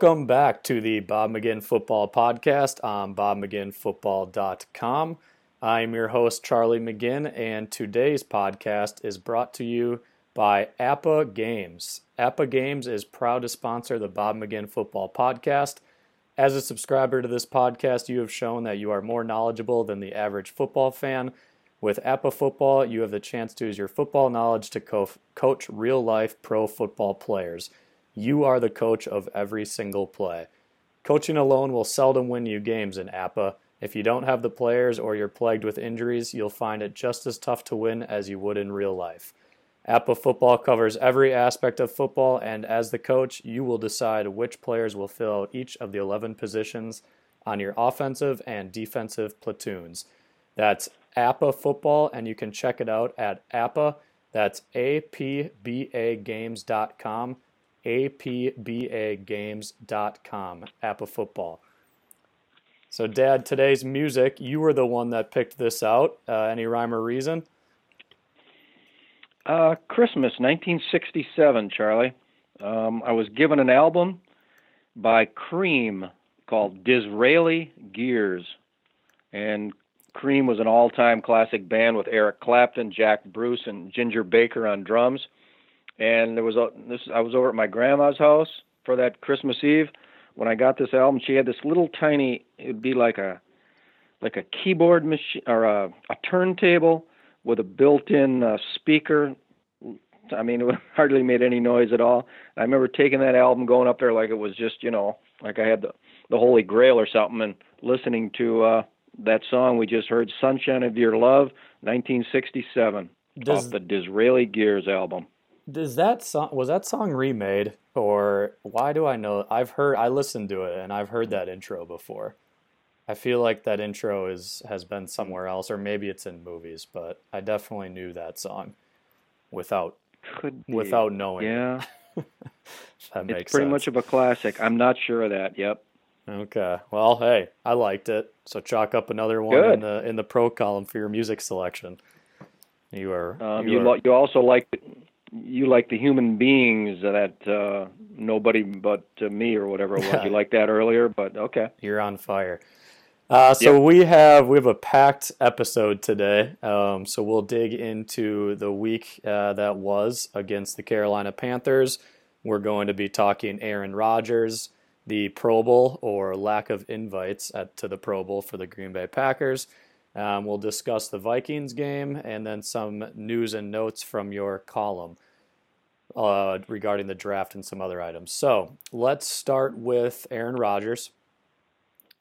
Welcome back to the Bob McGinn Football Podcast on BobMcGinnFootball.com. I'm your host, Charlie McGinn, and today's podcast is brought to you by APBA Games. APBA Games is proud to sponsor the Bob McGinn Football Podcast. As a subscriber to this podcast, you have shown that you are more knowledgeable than the average football fan. With APBA Football, you have the chance to use your football knowledge to co- coach real life pro football players. You are the coach of every single play. Coaching alone will seldom win you games in APBA. If you don't have the players or you're plagued with injuries, you'll find it just as tough to win as you would in real life. APBA football covers every aspect of football, and as the coach, you will decide which players will fill out each of the 11 positions on your offensive and defensive platoons. That's APBA football, and you can check it out at APBA. That's apbagames.com. apbagames.com. APBA football. So, Dad, today's music, you were the one that picked this out. Uh, any rhyme or reason? Uh, Christmas, 1967, Charlie. Um, I was given an album by Cream called Disraeli Gears. And Cream was an all time classic band with Eric Clapton, Jack Bruce, and Ginger Baker on drums. And there was a this I was over at my grandma's house for that Christmas Eve when I got this album. She had this little tiny it would be like a like a keyboard machine or a, a turntable with a built-in uh, speaker. I mean, it hardly made any noise at all. I remember taking that album, going up there like it was just, you know, like I had the the Holy Grail or something, and listening to uh, that song we just heard, "Sunshine of Your Love," 1967, Does- off the Disraeli Gears album. Does that song was that song remade or why do I know I've heard I listened to it and I've heard that intro before. I feel like that intro is has been somewhere else or maybe it's in movies, but I definitely knew that song without without knowing. Yeah, that makes it's pretty sense. much of a classic. I'm not sure of that. Yep. Okay. Well, hey, I liked it. So chalk up another one Good. in the in the pro column for your music selection. You are Um, you, you are, lo- you also like you like the human beings that uh, nobody but uh, me or whatever it was. You like that earlier, but okay. You're on fire. Uh, so Yep. we have we have a packed episode today. Um, so we'll dig into the week uh, that was against the Carolina Panthers. We're going to be talking Aaron Rodgers, the Pro Bowl or lack of invites at, to the Pro Bowl for the Green Bay Packers. Um, we'll discuss the Vikings game and then some news and notes from your column uh, regarding the draft and some other items. So let's start with Aaron Rodgers.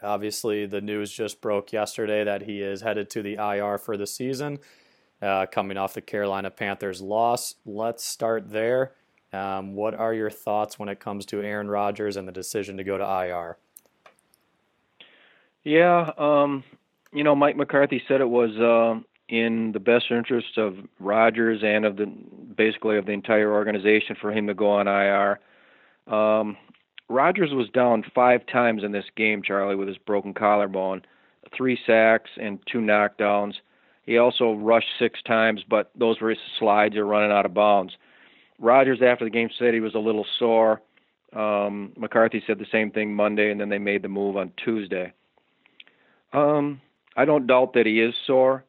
Obviously, the news just broke yesterday that he is headed to the IR for the season, uh, coming off the Carolina Panthers loss. Let's start there. Um, what are your thoughts when it comes to Aaron Rodgers and the decision to go to IR? Yeah, um, you know, Mike McCarthy said it was uh, in the best interest of Rodgers and of the basically of the entire organization for him to go on IR. Um, Rodgers was down five times in this game, Charlie, with his broken collarbone, three sacks and two knockdowns. He also rushed six times, but those were his slides or running out of bounds. Rodgers, after the game, said he was a little sore. Um, McCarthy said the same thing Monday, and then they made the move on Tuesday. Um, I don't doubt that he is sore,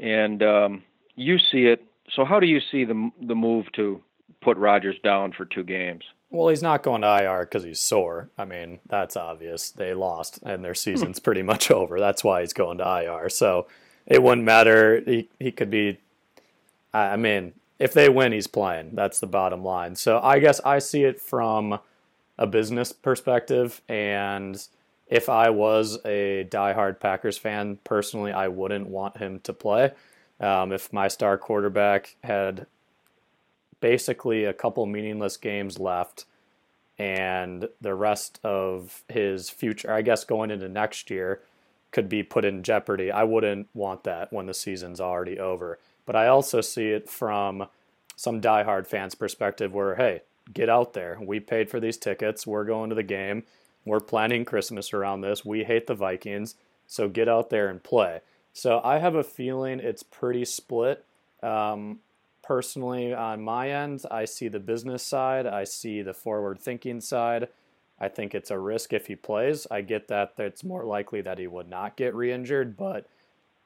and um, you see it. So, how do you see the the move to put Rodgers down for two games? Well, he's not going to IR because he's sore. I mean, that's obvious. They lost, and their season's pretty much over. That's why he's going to IR. So it wouldn't matter. He he could be. I I mean, if they win, he's playing. That's the bottom line. So I guess I see it from a business perspective, and if I was a diehard Packers fan, personally, I wouldn't want him to play. Um, if my star quarterback had basically a couple meaningless games left and the rest of his future, I guess going into next year, could be put in jeopardy, I wouldn't want that when the season's already over. But I also see it from some diehard fans' perspective where, hey, get out there. We paid for these tickets. We're going to the game. We're planning Christmas around this. We hate the Vikings. So get out there and play. So I have a feeling it's pretty split. Um, personally, on my end, I see the business side, I see the forward thinking side. I think it's a risk if he plays. I get that it's more likely that he would not get re injured, but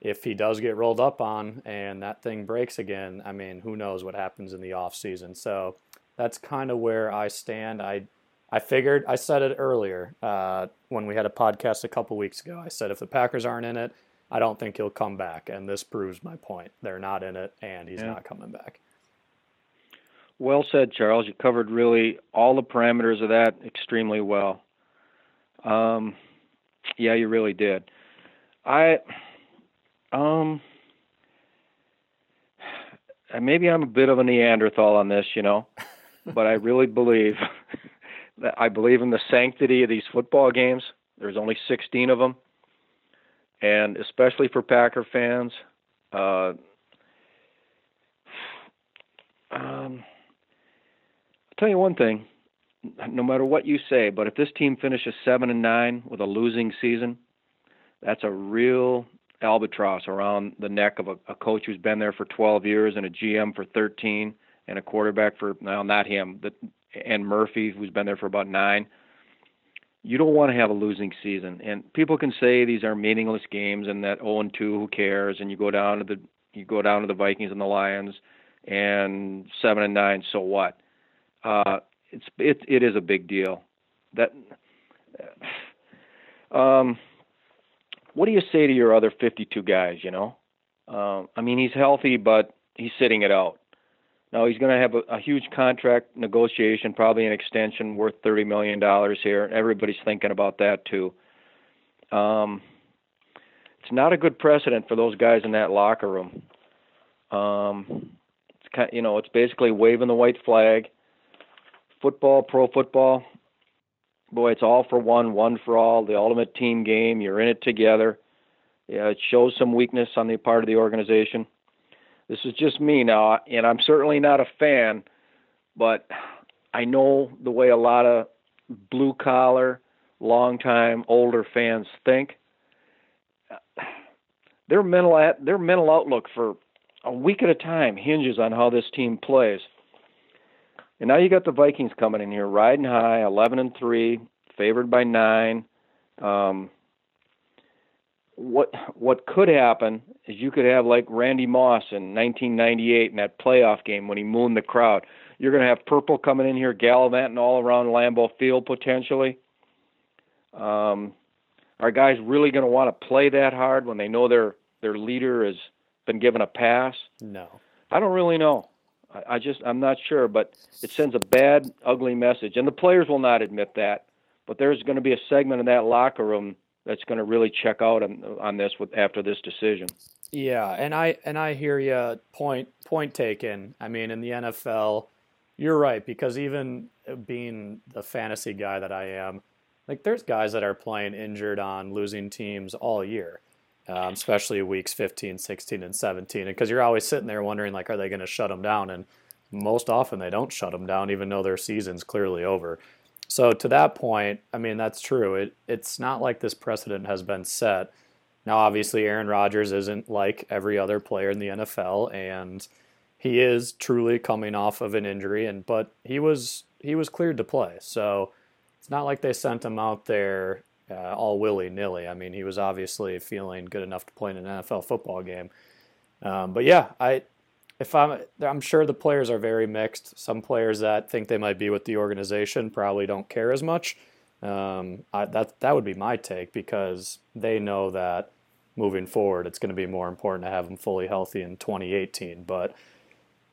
if he does get rolled up on and that thing breaks again, I mean, who knows what happens in the off season. So that's kind of where I stand. I I figured I said it earlier uh, when we had a podcast a couple weeks ago. I said if the Packers aren't in it, I don't think he'll come back, and this proves my point. They're not in it, and he's yeah. not coming back. Well said, Charles. You covered really all the parameters of that extremely well. Um, yeah, you really did. I, um, maybe I'm a bit of a Neanderthal on this, you know, but I really believe I believe in the sanctity of these football games. There's only 16 of them, and especially for Packer fans, uh, um, I'll tell you one thing. No matter what you say, but if this team finishes seven and nine with a losing season, that's a real albatross around the neck of a, a coach who's been there for 12 years and a GM for 13 and a quarterback for now not him, the and Murphy, who's been there for about nine. You don't want to have a losing season, and people can say these are meaningless games and that 0 and 2, who cares? And you go down to the you go down to the Vikings and the Lions, and seven and nine, so what? Uh, it's it it is a big deal. That um, what do you say to your other 52 guys? You know, uh, I mean he's healthy, but he's sitting it out. Now he's going to have a, a huge contract negotiation, probably an extension worth thirty million dollars here. Everybody's thinking about that too. Um, it's not a good precedent for those guys in that locker room. Um, it's kind, you know, it's basically waving the white flag. Football, pro football, boy, it's all for one, one for all. The ultimate team game. You're in it together. Yeah, it shows some weakness on the part of the organization. This is just me now, and I'm certainly not a fan, but I know the way a lot of blue collar, long time, older fans think. Their mental at, their mental outlook for a week at a time hinges on how this team plays. And now you got the Vikings coming in here, riding high, 11 and three, favored by nine. Um, what what could happen is you could have like Randy Moss in 1998 in that playoff game when he mooned the crowd. You're going to have purple coming in here gallivanting all around Lambeau Field potentially. Um, are guys really going to want to play that hard when they know their their leader has been given a pass? No, I don't really know. I, I just I'm not sure, but it sends a bad, ugly message, and the players will not admit that. But there's going to be a segment in that locker room that's going to really check out on on this with after this decision. Yeah, and I and I hear you. Point point taken. I mean, in the NFL, you're right because even being the fantasy guy that I am, like there's guys that are playing injured on losing teams all year, um, especially weeks 15, 16, and 17. And because you're always sitting there wondering, like, are they going to shut them down? And most often they don't shut them down, even though their season's clearly over. So to that point, I mean that's true. It it's not like this precedent has been set. Now obviously Aaron Rodgers isn't like every other player in the NFL and he is truly coming off of an injury and but he was he was cleared to play. So it's not like they sent him out there uh, all willy nilly. I mean, he was obviously feeling good enough to play in an NFL football game. Um, but yeah, I if I'm, I'm sure the players are very mixed. Some players that think they might be with the organization probably don't care as much. Um, I, that that would be my take because they know that moving forward, it's going to be more important to have them fully healthy in 2018. But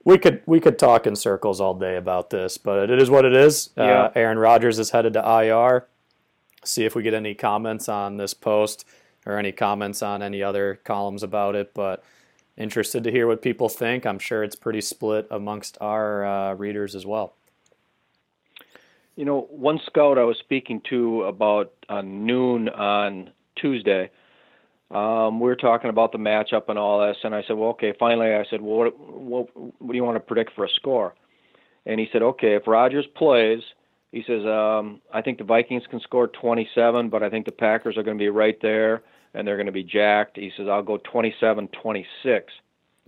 we could we could talk in circles all day about this, but it is what it is. Uh, yeah. Uh, Aaron Rodgers is headed to IR. See if we get any comments on this post or any comments on any other columns about it, but interested to hear what people think. I'm sure it's pretty split amongst our uh, readers as well. You know, one scout I was speaking to about uh, noon on Tuesday, um, we were talking about the matchup and all this, and I said, well, okay, finally, I said, well, what, what, what do you want to predict for a score? And he said, okay, if Rodgers plays, he says, um, I think the Vikings can score 27, but I think the Packers are going to be right there and they're going to be jacked. He says, I'll go 27 26.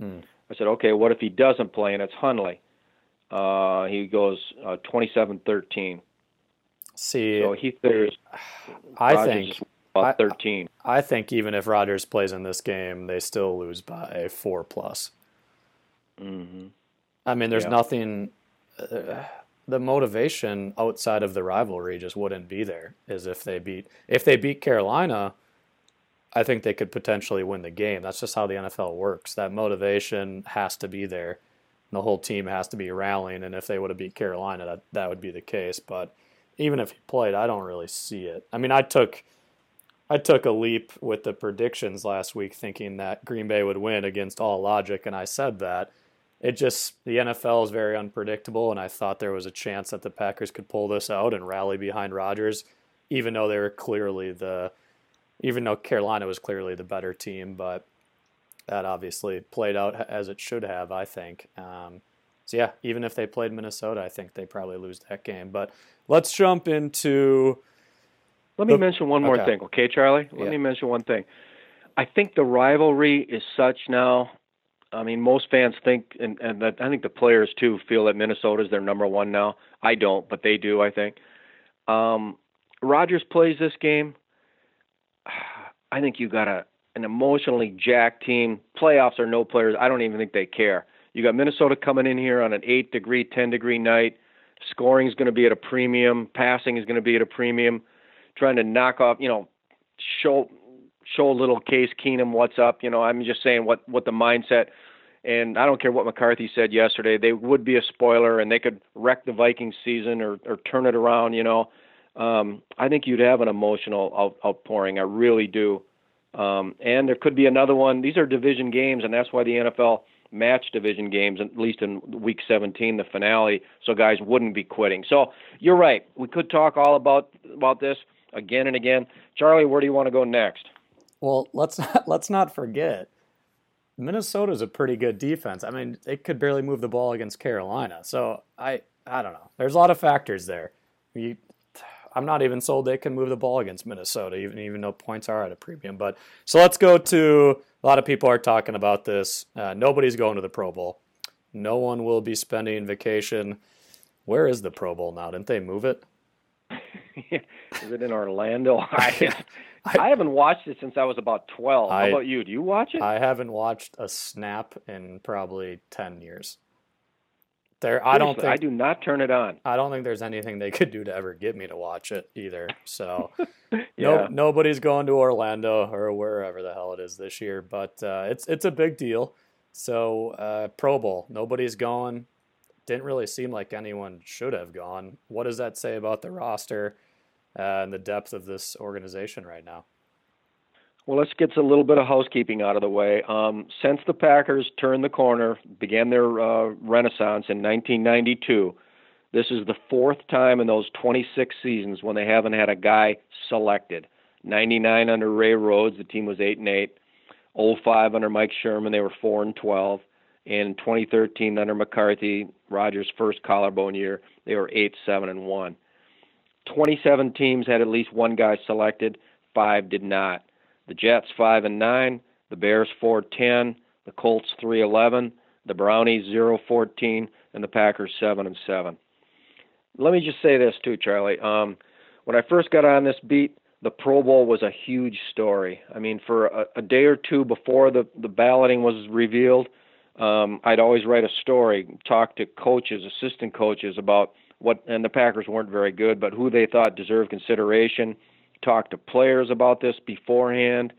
Mm. I said, okay, what if he doesn't play and it's Hundley? Uh, he goes uh, 27 13. See, so he there's I Rodgers think about 13. I, I think even if Rodgers plays in this game, they still lose by four plus. Mm-hmm. I mean, there's yeah. nothing. Uh, the motivation outside of the rivalry just wouldn't be there. As if they beat if they beat Carolina, I think they could potentially win the game. That's just how the NFL works. That motivation has to be there. The whole team has to be rallying, and if they would have beat Carolina, that that would be the case. But even if he played, I don't really see it. I mean, I took I took a leap with the predictions last week, thinking that Green Bay would win against all logic, and I said that it just the NFL is very unpredictable, and I thought there was a chance that the Packers could pull this out and rally behind Rodgers, even though they were clearly the, even though Carolina was clearly the better team, but that obviously played out as it should have, I think. Um, so yeah, even if they played Minnesota, I think they probably lose that game. But let's jump into. Let me the, mention one more okay. thing, okay, Charlie? Let yeah. me mention one thing. I think the rivalry is such now I mean, most fans think, and, and that, I think the players too feel that Minnesota is their number one now. I don't, but they do. I think. Um, Rodgers plays this game. I think you got a an emotionally jacked team. Playoffs or no players, I don't even think they care. You got Minnesota coming in here on an eight degree, ten degree night. Scoring is going to be at a premium. Passing is going to be at a premium. Trying to knock off, you know, show show a little Case Keenum what's up. You know, I'm just saying what what the mindset. And I don't care what McCarthy said yesterday. They would be a spoiler, and they could wreck the Vikings season or or turn it around. You know, um, I think you'd have an emotional out, outpouring. I really do. Um, and there could be another one. These are division games, and that's why the NFL match division games, at least in week 17, the finale, so guys wouldn't be quitting. So you're right. We could talk all about about this again and again. Charlie, where do you want to go next? Well, let's let's not forget Minnesota's a pretty good defense. I mean, they could barely move the ball against Carolina. So I I don't know. There's a lot of factors there. You, I'm not even sold they can move the ball against Minnesota, even even though points are at a premium. But so let's go to a lot of people are talking about this. Uh, nobody's going to the Pro Bowl. No one will be spending vacation. Where is the Pro Bowl now? Didn't they move it? is it in Orlando? I, I, haven't watched it since I was about 12. I, How about you? Do you watch it? I haven't watched a snap in probably 10 years. There, I don't think I do not turn it on. I don't think there's anything they could do to ever get me to watch it either. So, yeah. no, nobody's going to Orlando or wherever the hell it is this year. But uh, it's it's a big deal. So, uh, Pro Bowl, nobody's going. Didn't really seem like anyone should have gone. What does that say about the roster? uh, and the depth of this organization right now. Well, let's get a little bit of housekeeping out of the way. Um, since the Packers turned the corner, began their uh, renaissance in 1992, this is the fourth time in those 26 seasons when they haven't had a guy selected. 99 under Ray Rhodes, the team was 8 and 8. 05 under Mike Sherman, they were 4 and 12. In 2013 under McCarthy, Rodgers' first collarbone year, they were 8 7 and 1. 27 teams had at least one guy selected, five did not. The Jets 5 and 9, the Bears 4 10, the Colts 3 11, the Brownies 0 14, and the Packers 7 and 7. Let me just say this too, Charlie. Um, when I first got on this beat, the Pro Bowl was a huge story. I mean, for a, a day or two before the the balloting was revealed, um, I'd always write a story, talk to coaches, assistant coaches about what and the Packers weren't very good, but who they thought deserved consideration. Talked to players about this beforehand.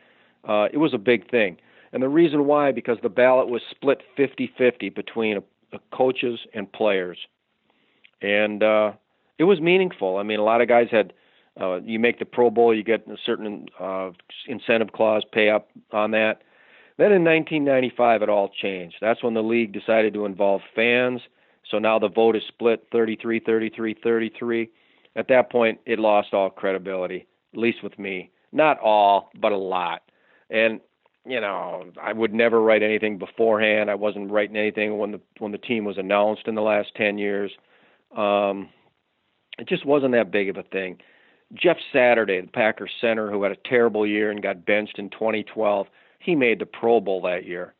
Uh, it was a big thing, and the reason why because the ballot was split 50-50 between uh, coaches and players, and uh, it was meaningful. I mean, a lot of guys had. Uh, you make the Pro Bowl, you get a certain uh, incentive clause, pay up on that. Then in 1995, it all changed. That's when the league decided to involve fans. So now the vote is split 33 33 33. At that point, it lost all credibility, at least with me. Not all, but a lot. And you know, I would never write anything beforehand. I wasn't writing anything when the when the team was announced in the last 10 years. Um, it just wasn't that big of a thing. Jeff Saturday, the Packers center, who had a terrible year and got benched in 2012, he made the Pro Bowl that year.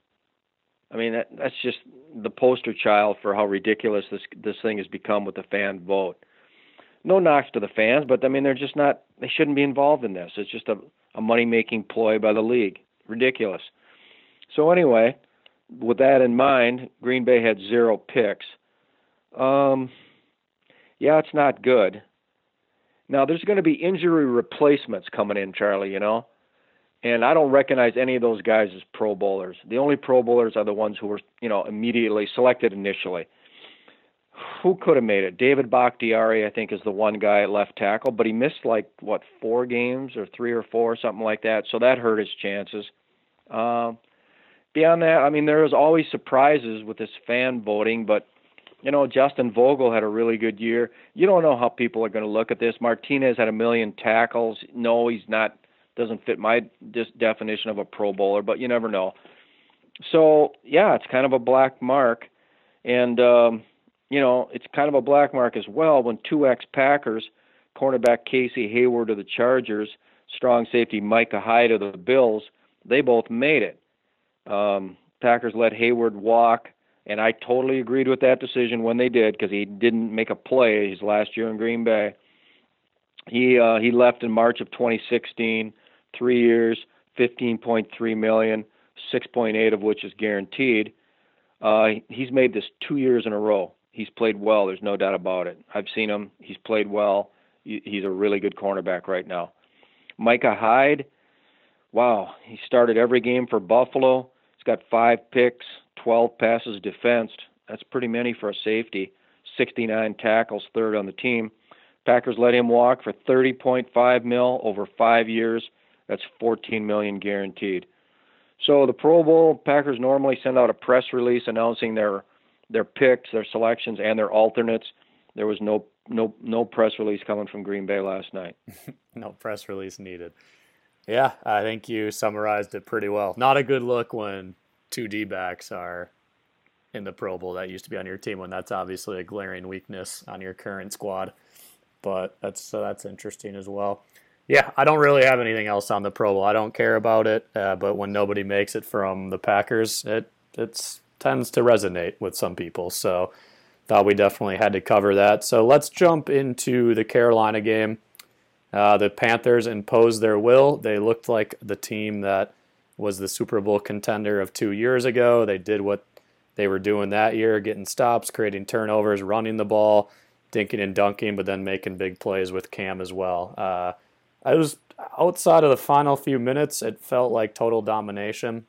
I mean, that, that's just the poster child for how ridiculous this this thing has become with the fan vote. No knocks to the fans, but I mean, they're just not. They shouldn't be involved in this. It's just a a money making ploy by the league. Ridiculous. So anyway, with that in mind, Green Bay had zero picks. Um, yeah, it's not good. Now there's going to be injury replacements coming in, Charlie. You know, and I don't recognize any of those guys as Pro Bowlers. The only Pro Bowlers are the ones who were, you know, immediately selected initially. Who could have made it? David Bakhtiari, I think, is the one guy at left tackle, but he missed like what four games or three or four, something like that. So that hurt his chances. Um, beyond that, I mean, there is always surprises with this fan voting, but you know, Justin Vogel had a really good year. You don't know how people are going to look at this. Martinez had a million tackles. No, he's not doesn't fit my dis- definition of a Pro Bowler, but you never know. So yeah, it's kind of a black mark, and um, you know it's kind of a black mark as well when two ex Packers, cornerback Casey Hayward of the Chargers, strong safety Micah Hyde of the Bills, they both made it. Um, Packers let Hayward walk, and I totally agreed with that decision when they did because he didn't make a play his last year in Green Bay. He uh, he left in March of 2016 three years, 15.3 million, 6.8 of which is guaranteed. Uh, he's made this two years in a row. He's played well. There's no doubt about it. I've seen him. He's played well. He's a really good cornerback right now. Micah Hyde, wow, he started every game for Buffalo. He's got five picks, 12 passes defensed. That's pretty many for a safety. 69 tackles, third on the team. Packers let him walk for 30.5 mil over five years. That's 14 million guaranteed. So the Pro Bowl Packers normally send out a press release announcing their their picks, their selections, and their alternates. There was no no no press release coming from Green Bay last night. no press release needed. Yeah, I think you summarized it pretty well. Not a good look when two D backs are in the Pro Bowl. That used to be on your team when that's obviously a glaring weakness on your current squad. But that's so that's interesting as well. Yeah, I don't really have anything else on the Pro Bowl. I don't care about it, uh, but when nobody makes it from the Packers, it it tends to resonate with some people. So thought we definitely had to cover that. So let's jump into the Carolina game. Uh, the Panthers imposed their will. They looked like the team that was the Super Bowl contender of two years ago. They did what they were doing that year, getting stops, creating turnovers, running the ball, dinking and dunking, but then making big plays with Cam as well. Uh, I was outside of the final few minutes, it felt like total domination.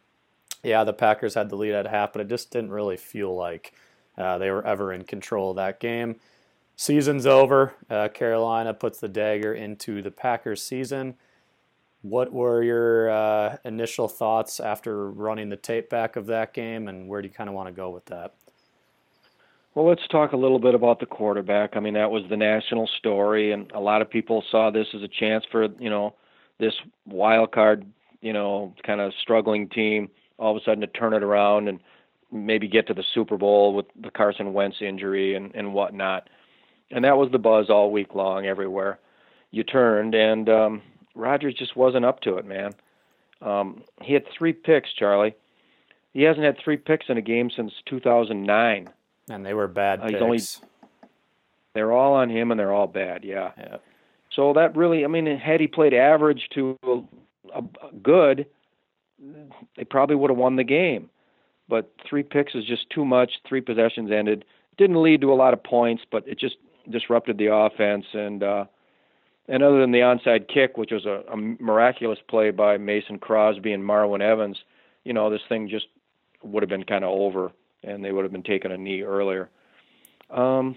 Yeah, the Packers had the lead at half, but it just didn't really feel like uh, they were ever in control of that game. Season's over. Uh, Carolina puts the dagger into the Packers season. What were your uh, initial thoughts after running the tape back of that game, and where do you kind of want to go with that? Well, let's talk a little bit about the quarterback. I mean, that was the national story, and a lot of people saw this as a chance for you know this wild card, you know, kind of struggling team all of a sudden to turn it around and maybe get to the Super Bowl with the Carson Wentz injury and and whatnot. And that was the buzz all week long everywhere. You turned, and um, Rodgers just wasn't up to it, man. Um, he had three picks, Charlie. He hasn't had three picks in a game since 2009. And they were bad picks. only, they're all on him, and they're all bad. Yeah. yeah. So that really, I mean, had he played average to a, a good, they probably would have won the game. But three picks is just too much. Three possessions ended. Didn't lead to a lot of points, but it just disrupted the offense. And uh, and other than the onside kick, which was a, a miraculous play by Mason Crosby and Marwin Evans, you know, this thing just would have been kind of over and they would have been taking a knee earlier. Um,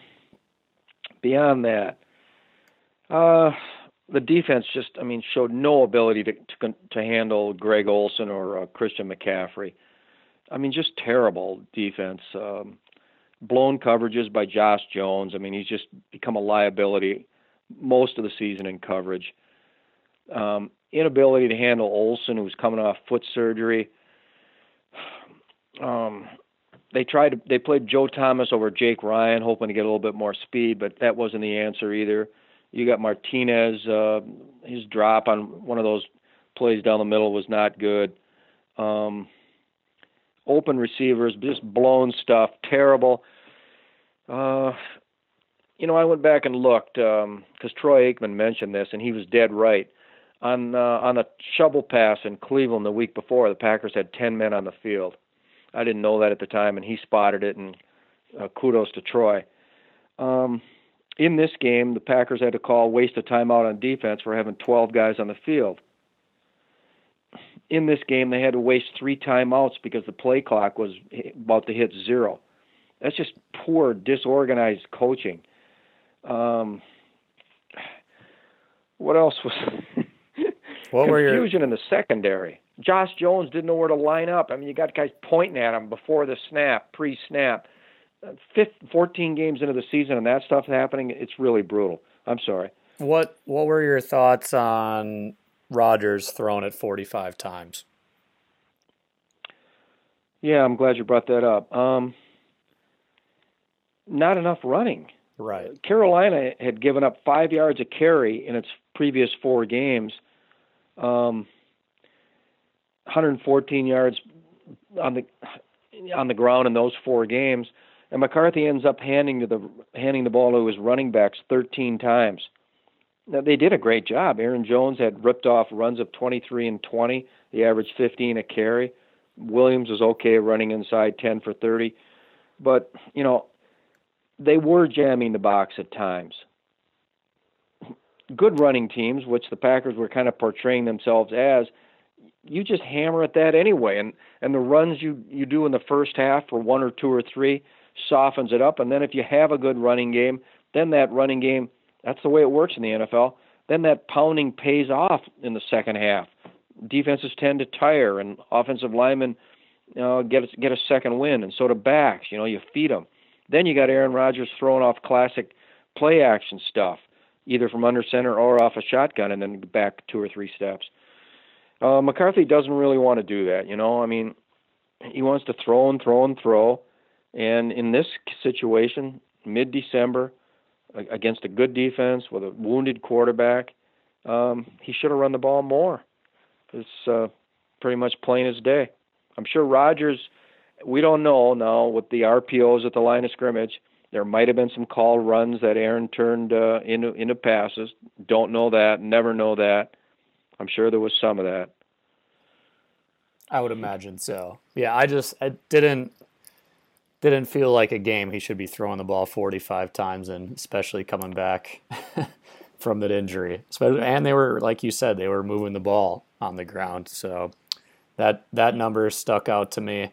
beyond that, uh, the defense just, I mean, showed no ability to to, to handle Greg Olsen or uh, Christian McCaffrey. I mean, just terrible defense. Um, blown coverages by Josh Jones. I mean, he's just become a liability most of the season in coverage. Um, inability to handle Olsen, who's coming off foot surgery. Um, they tried to, they played Joe Thomas over Jake Ryan, hoping to get a little bit more speed, but that wasn't the answer either. You got Martinez, uh, his drop on one of those plays down the middle was not good. Um, open receivers, just blown stuff, terrible. Uh, you know, I went back and looked because um, Troy Aikman mentioned this, and he was dead right. On uh, on a shovel pass in Cleveland the week before, the Packers had ten men on the field. I didn't know that at the time, and he spotted it, and uh, kudos to Troy. Um, in this game, the Packers had to call waste of timeout on defense for having 12 guys on the field. In this game, they had to waste three timeouts because the play clock was about to hit zero. That's just poor, disorganized coaching. Um, what else was what confusion your... in the secondary? Josh Jones didn't know where to line up. I mean, you got guys pointing at him before the snap, pre-snap. Fifth, 14 games into the season, and that stuff happening. It's really brutal. I'm sorry. What What were your thoughts on Rodgers throwing it 45 times? Yeah, I'm glad you brought that up. Um, not enough running. Right. Carolina had given up five yards a carry in its previous four games, um, 114 yards on the on the ground in those four games, and McCarthy ends up handing to the handing the ball to his running backs 13 times. Now they did a great job. Aaron Jones had ripped off runs of 23 and 20. He averaged 15 a carry. Williams was okay running inside 10 for 30, but you know they were jamming the box at times. Good running teams, which the Packers were kind of portraying themselves as, you just hammer at that anyway. And and the runs you you do in the first half for one or two or three softens it up. And then if you have a good running game, then that running game, that's the way it works in the NFL. Then that pounding pays off in the second half. Defenses tend to tire, and offensive linemen you know, get get a second win, and so do backs. You know, you feed them. Then you got Aaron Rodgers throwing off classic play action stuff, either from under center or off a shotgun, and then back two or three steps. Uh, McCarthy doesn't really want to do that. You know, I mean, he wants to throw and throw and throw. And in this situation, mid December, against a good defense with a wounded quarterback, um, he should have run the ball more. It's uh, pretty much plain as day. I'm sure Rodgers we don't know now with the RPOs at the line of scrimmage. There might have been some call runs that Aaron turned uh, into into passes. Don't know that. Never know that. I'm sure there was some of that. I would imagine so. Yeah, I just I didn't didn't feel like a game he should be throwing the ball 45 times and especially coming back from that injury. And they were like you said they were moving the ball on the ground. So that that number stuck out to me.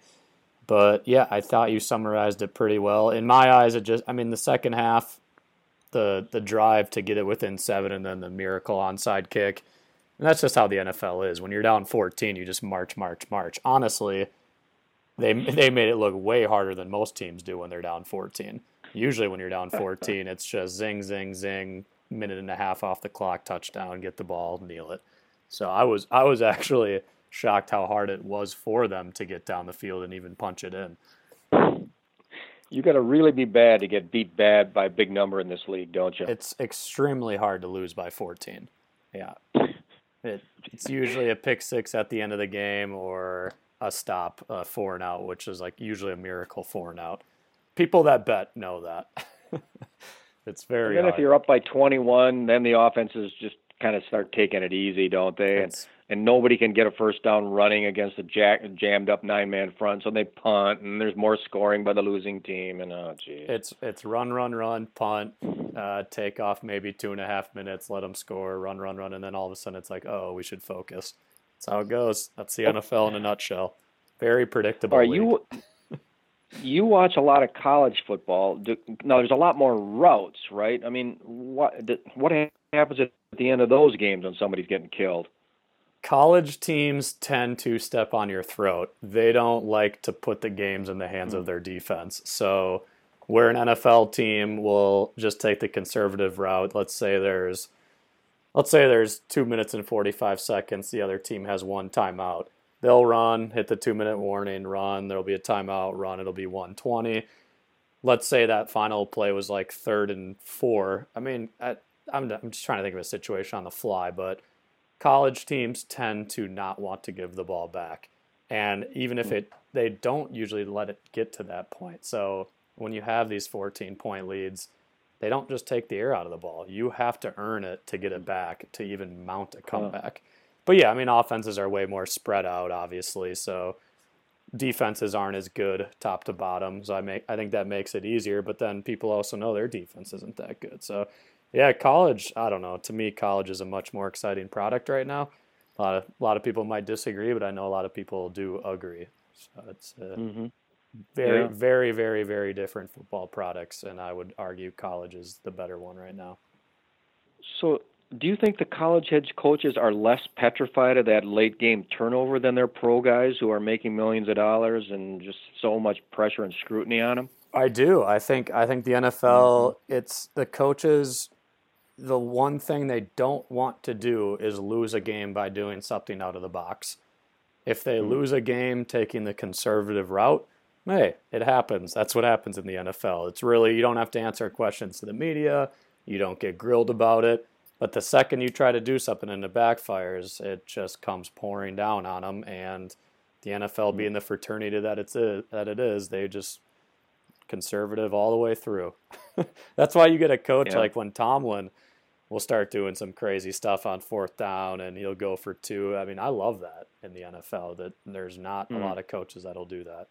But yeah, I thought you summarized it pretty well. In my eyes, it just I mean the second half, the the drive to get it within seven and then the miracle onside kick. And that's just how the NFL is. When you're down 14, you just march, march, march. Honestly, they they made it look way harder than most teams do when they're down 14. Usually, when you're down 14, it's just zing, zing, zing, minute and a half off the clock, touchdown, get the ball, kneel it. So I was I was actually shocked how hard it was for them to get down the field and even punch it in. You got to really be bad to get beat bad by a big number in this league, don't you? It's extremely hard to lose by 14. Yeah. It, it's usually a pick six at the end of the game or a stop, uh, four and out, which is like usually a miracle four and out. People that bet know that. it's very. And then hard. if you're up by 21, then the offenses just kind of start taking it easy, don't they? It's, and nobody can get a first down running against a jack, jammed up nine man front, so they punt, and there's more scoring by the losing team, and oh, geez. It's it's run, run, run, punt, uh, take off maybe two and a half minutes, let them score, run, run, run, and then all of a sudden it's like, oh, we should focus. That's how it goes. That's the oh, NFL in a nutshell. Very predictable. Are you you watch a lot of college football. Now there's a lot more routes, right? I mean, what what happens at at the end of those games when somebody's getting killed. College teams tend to step on your throat. They don't like to put the games in the hands of hmm. their defense. So, where an NFL team will just take the conservative route, let's say there's let's say there's 2 minutes and 45 seconds, the other team has one timeout. They'll run, hit the 2 minute warning, run, there'll be a timeout, run, it'll be 120. Let's say that final play was like third and 4. I mean, I, I'm I'm just trying to think of a situation on the fly, but college teams tend to not want to give the ball back. And even if it they don't usually let it get to that point. So when you have these 14 point leads, they don't just take the air out of the ball. You have to earn it to get it back to even mount a comeback. But yeah, I mean offenses are way more spread out obviously, so defenses aren't as good top to bottom. So I make I think that makes it easier, but then people also know their defense isn't that good. So yeah, college. I don't know. To me, college is a much more exciting product right now. A lot of a lot of people might disagree, but I know a lot of people do agree. So it's uh, Mm-hmm. Very, Yeah. very, very, very different football products, and I would argue college is the better one right now. So, do you think the college head coaches are less petrified of that late game turnover than their pro guys who are making millions of dollars and just so much pressure and scrutiny on them? I do. I think I think the NFL mm-hmm. it's the coaches the one thing they don't want to do is lose a game by doing something out of the box. If they mm. lose a game taking the conservative route, hey, it happens. That's what happens in the NFL. It's really you don't have to answer questions to the media, you don't get grilled about it, but the second you try to do something and it backfires, it just comes pouring down on them and the NFL being the fraternity that it's that it is, they just conservative all the way through. That's why you get a coach Yeah. like when Tomlin will start doing some crazy stuff on fourth down and he'll go for two. I mean, I love that in the NFL that there's not a Mm. lot of coaches that'll do that.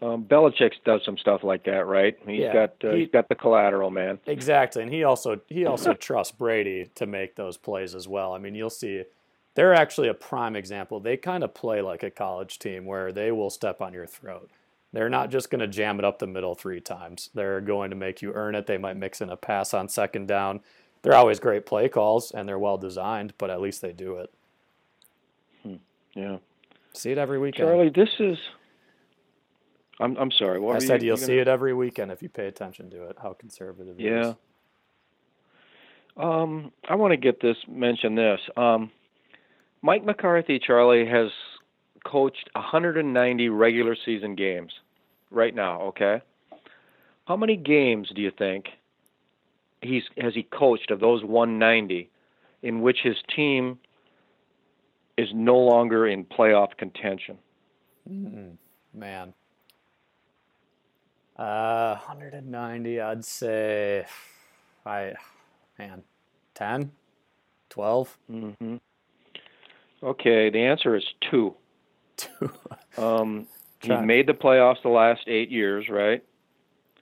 Um, Belichick does some stuff like that, right? He's Yeah, got uh, he- he's got the collateral, man. Exactly, and he also he also trusts Brady to make those plays as well. I mean, you'll see they're actually a prime example. They kind of play like a college team where they will step on your throat. They're not just going to jam it up the middle three times. They're going to make you earn it. They might mix in a pass on second down. They're always great play calls and they're well designed, but at least they do it. Yeah, See it every weekend. Charlie, this is. I'm I'm sorry. What I said you, you'll you see it every weekend if you pay attention to it. How conservative it is. Yeah. Um, I want to get this mention this. Um, Mike McCarthy, Charlie, has coached 190 regular season games right now. Okay, how many games do you think he's has he coached of those 190 in which his team is no longer in playoff contention? Mm, man. Uh, 190, I'd say, I, man, 10, 12, Mm-hmm. Okay, the answer is two. two. Um, Trying- made the playoffs the last eight years, right?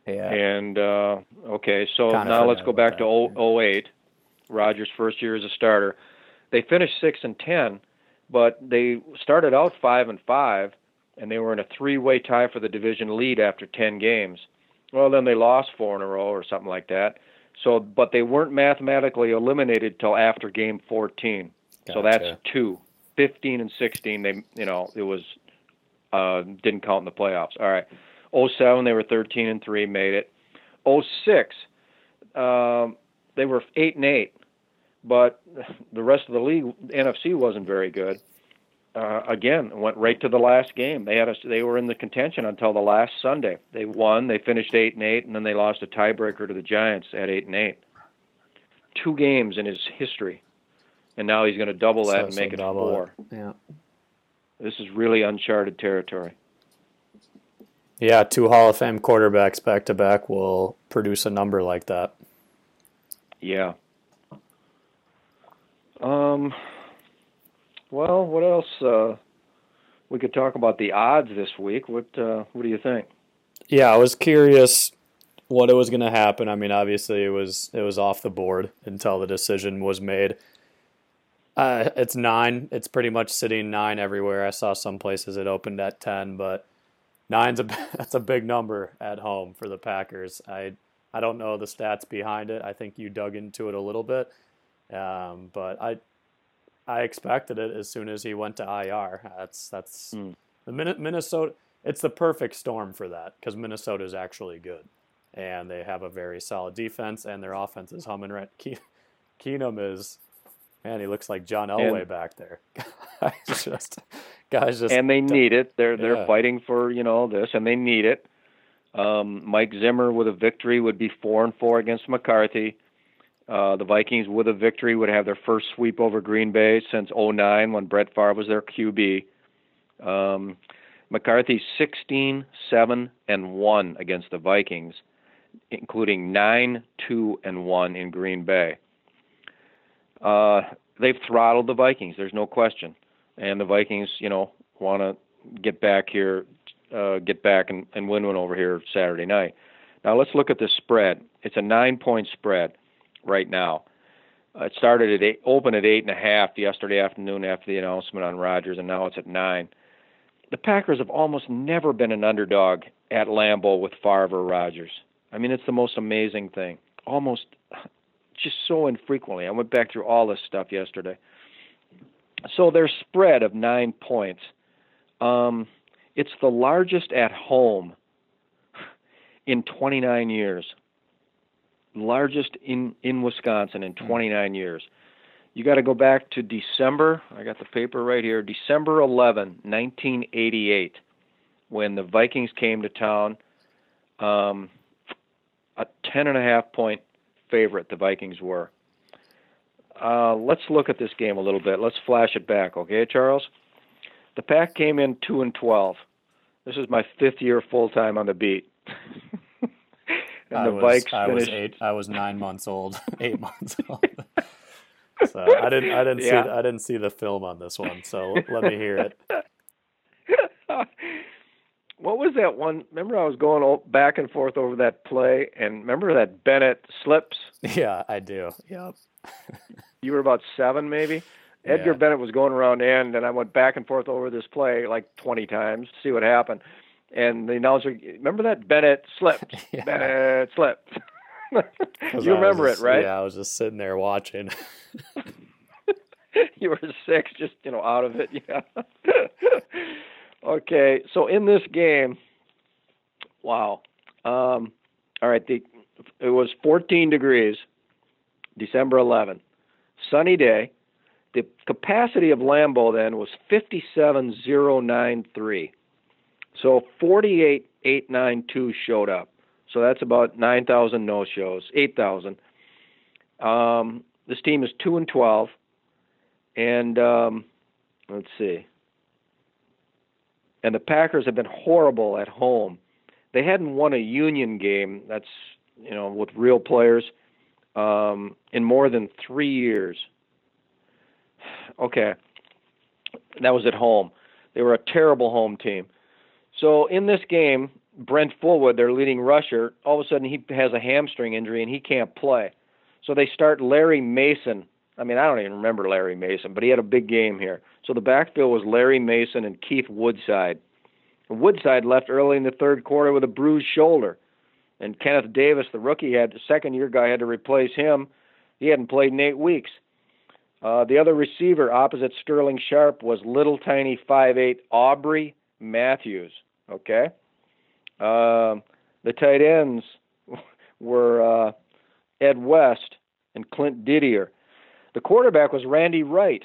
yeah. And uh, okay, so Kinda now let's go back to that, oh- 08. Rodgers' first year as a starter. They finished six and ten, but they started out five and five, and they were in a three-way tie for the division lead after ten games. Well, then they lost four in a row or something like that. So, but they weren't mathematically eliminated till after game 14. So that's Gotcha. two. 15 and 16, they you know it was uh, didn't count in the playoffs. All right. 07 they were 13 and three, made it. 06 um, they were eight and eight, but the rest of the league NFC wasn't very good. Uh, again, went right to the last game. They had a, they were in the contention until the last Sunday. They won. They finished eight and eight, and then they lost a tiebreaker to the Giants at eight and eight. Two games in his history, and now he's going to double that So- and so make it double four. Yeah. This is really uncharted territory. Yeah, two Hall of Fame quarterbacks back to back will produce a number like that. Yeah. Um. Well, what else? Uh, we could talk about the odds this week. What uh, What do you think? Yeah, I was curious what it was going to happen. I mean, obviously it was it was off the board until the decision was made. Uh, it's nine. It's pretty much sitting nine everywhere. I saw some places it opened at ten, but nine's a that's a big number at home for the Packers. I I don't know the stats behind it. I think you dug into it a little bit. Um, but I I expected it as soon as he went to IR. That's that's Mm. the Min- Minnesota. It's the perfect storm for that because Minnesota is actually good, and they have a very solid defense, and their offense is humming right. Ke- Keenum is, man, he looks like John Elway And- back there. guys just, guys just, and they need it. They're they're fighting for you know this, and they need it. Um, Mike Zimmer with a victory would be four and four against McCarthy. Uh, the Vikings with a victory would have their first sweep over Green Bay since '09 when Brett Favre was their QB. Um, McCarthy's 16, 7, and 1 against the Vikings, including 9, 2, and 1 in Green Bay. Uh, they've throttled the Vikings, there's no question. And the Vikings, you know, want to get back here, uh, get back and, and win one over here Saturday night. Now let's look at the spread. It's a nine point spread right now. Uh, it started at eight, open at eight and a half yesterday afternoon after the announcement on Rodgers, and now it's at nine. The Packers have almost never been an underdog at Lambeau with Favre or Rodgers. I mean, it's the most amazing thing. Almost, just so infrequently. I went back through all this stuff yesterday. So their spread of nine points, um, it's the largest at home in 29 years. Largest in in Wisconsin in 29 years. You got to go back to December. I got the paper right here. December 11, 1988, when the Vikings came to town. Um, a ten and a half point favorite. The Vikings were. Uh, let's look at this game a little bit. Let's flash it back, okay, Charles? The Pack came in two and twelve. This is my fifth year full time on the beat. and I the was, Vikes I was eight. I was nine months old, eight months old. so I didn't. I didn't Yeah. see. I didn't see the film on this one. So let me hear it. what was that one? Remember, I was going back and forth over that play, and remember that Bennett slips. Yeah, I do. Yep. You were about seven, maybe. Edgar Yeah. Bennett was going around end, and I went back and forth over this play like 20 times to see what happened. And the announcer, remember that Bennett slipped. Yeah. Bennett slipped. you remember just- it, right? Yeah, I was just sitting there watching. you were six, just you know, out of it. Yeah. okay, so in this game, wow. Um, all right, the it was 14 degrees, December 11, sunny day. The capacity of Lambeau then was 57,093. So 48,892 showed up. So that's about 9,000 no shows, 8,000. Um, this team is 2 and 12 and um, let's see. And the Packers have been horrible at home. They hadn't won a union game. That's you know with real players um, in more than three years. Okay, that was at home. They were a terrible home team. So in this game, Brent Fullwood, their leading rusher, all of a sudden he has a hamstring injury and he can't play. So they start Larry Mason I mean, I don't even remember Larry Mason, but he had a big game here. So the backfield was Larry Mason and Keith Woodside. Woodside left early in the third quarter with a bruised shoulder, and Kenneth Davis, the rookie, had the second year guy had to replace him. He hadn't played in eight weeks. Uh, the other receiver opposite Sterling Sharpe was little tiny five eight Aubrey Matthews. Okay. Um, the tight ends were uh, Ed West and Clint Didier. The quarterback was Randy Wright.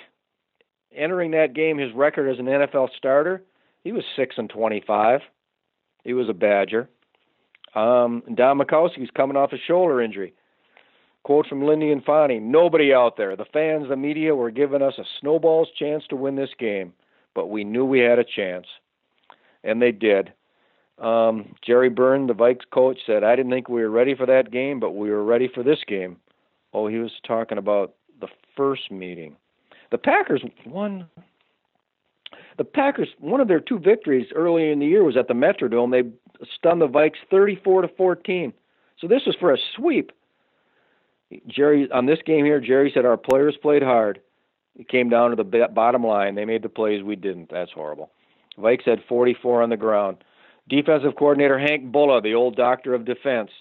Entering that game, his record as an NFL starter, he was six and twenty-five. He was a Badger. Um, Don Majkowski's coming off a shoulder injury. Quote from Lindy Infante: Nobody out there, the fans, the media, were giving us a snowball's chance to win this game, but we knew we had a chance, and they did. Um, Jerry Burns, the Vikes coach, said, "I didn't think we were ready for that game, but we were ready for this game." Oh, he was talking about the first meeting. The Packers won. The Packers, one of their two victories early in the year was at the Metrodome. They stunned the Vikes 34 to 14. So this was for a sweep. Jerry on this game here, Jerry said our players played hard. It came down to the bottom line. They made the plays, we didn't. That's horrible. Vikes had 44 on the ground. Defensive coordinator Hank Bullough, the old doctor of defense,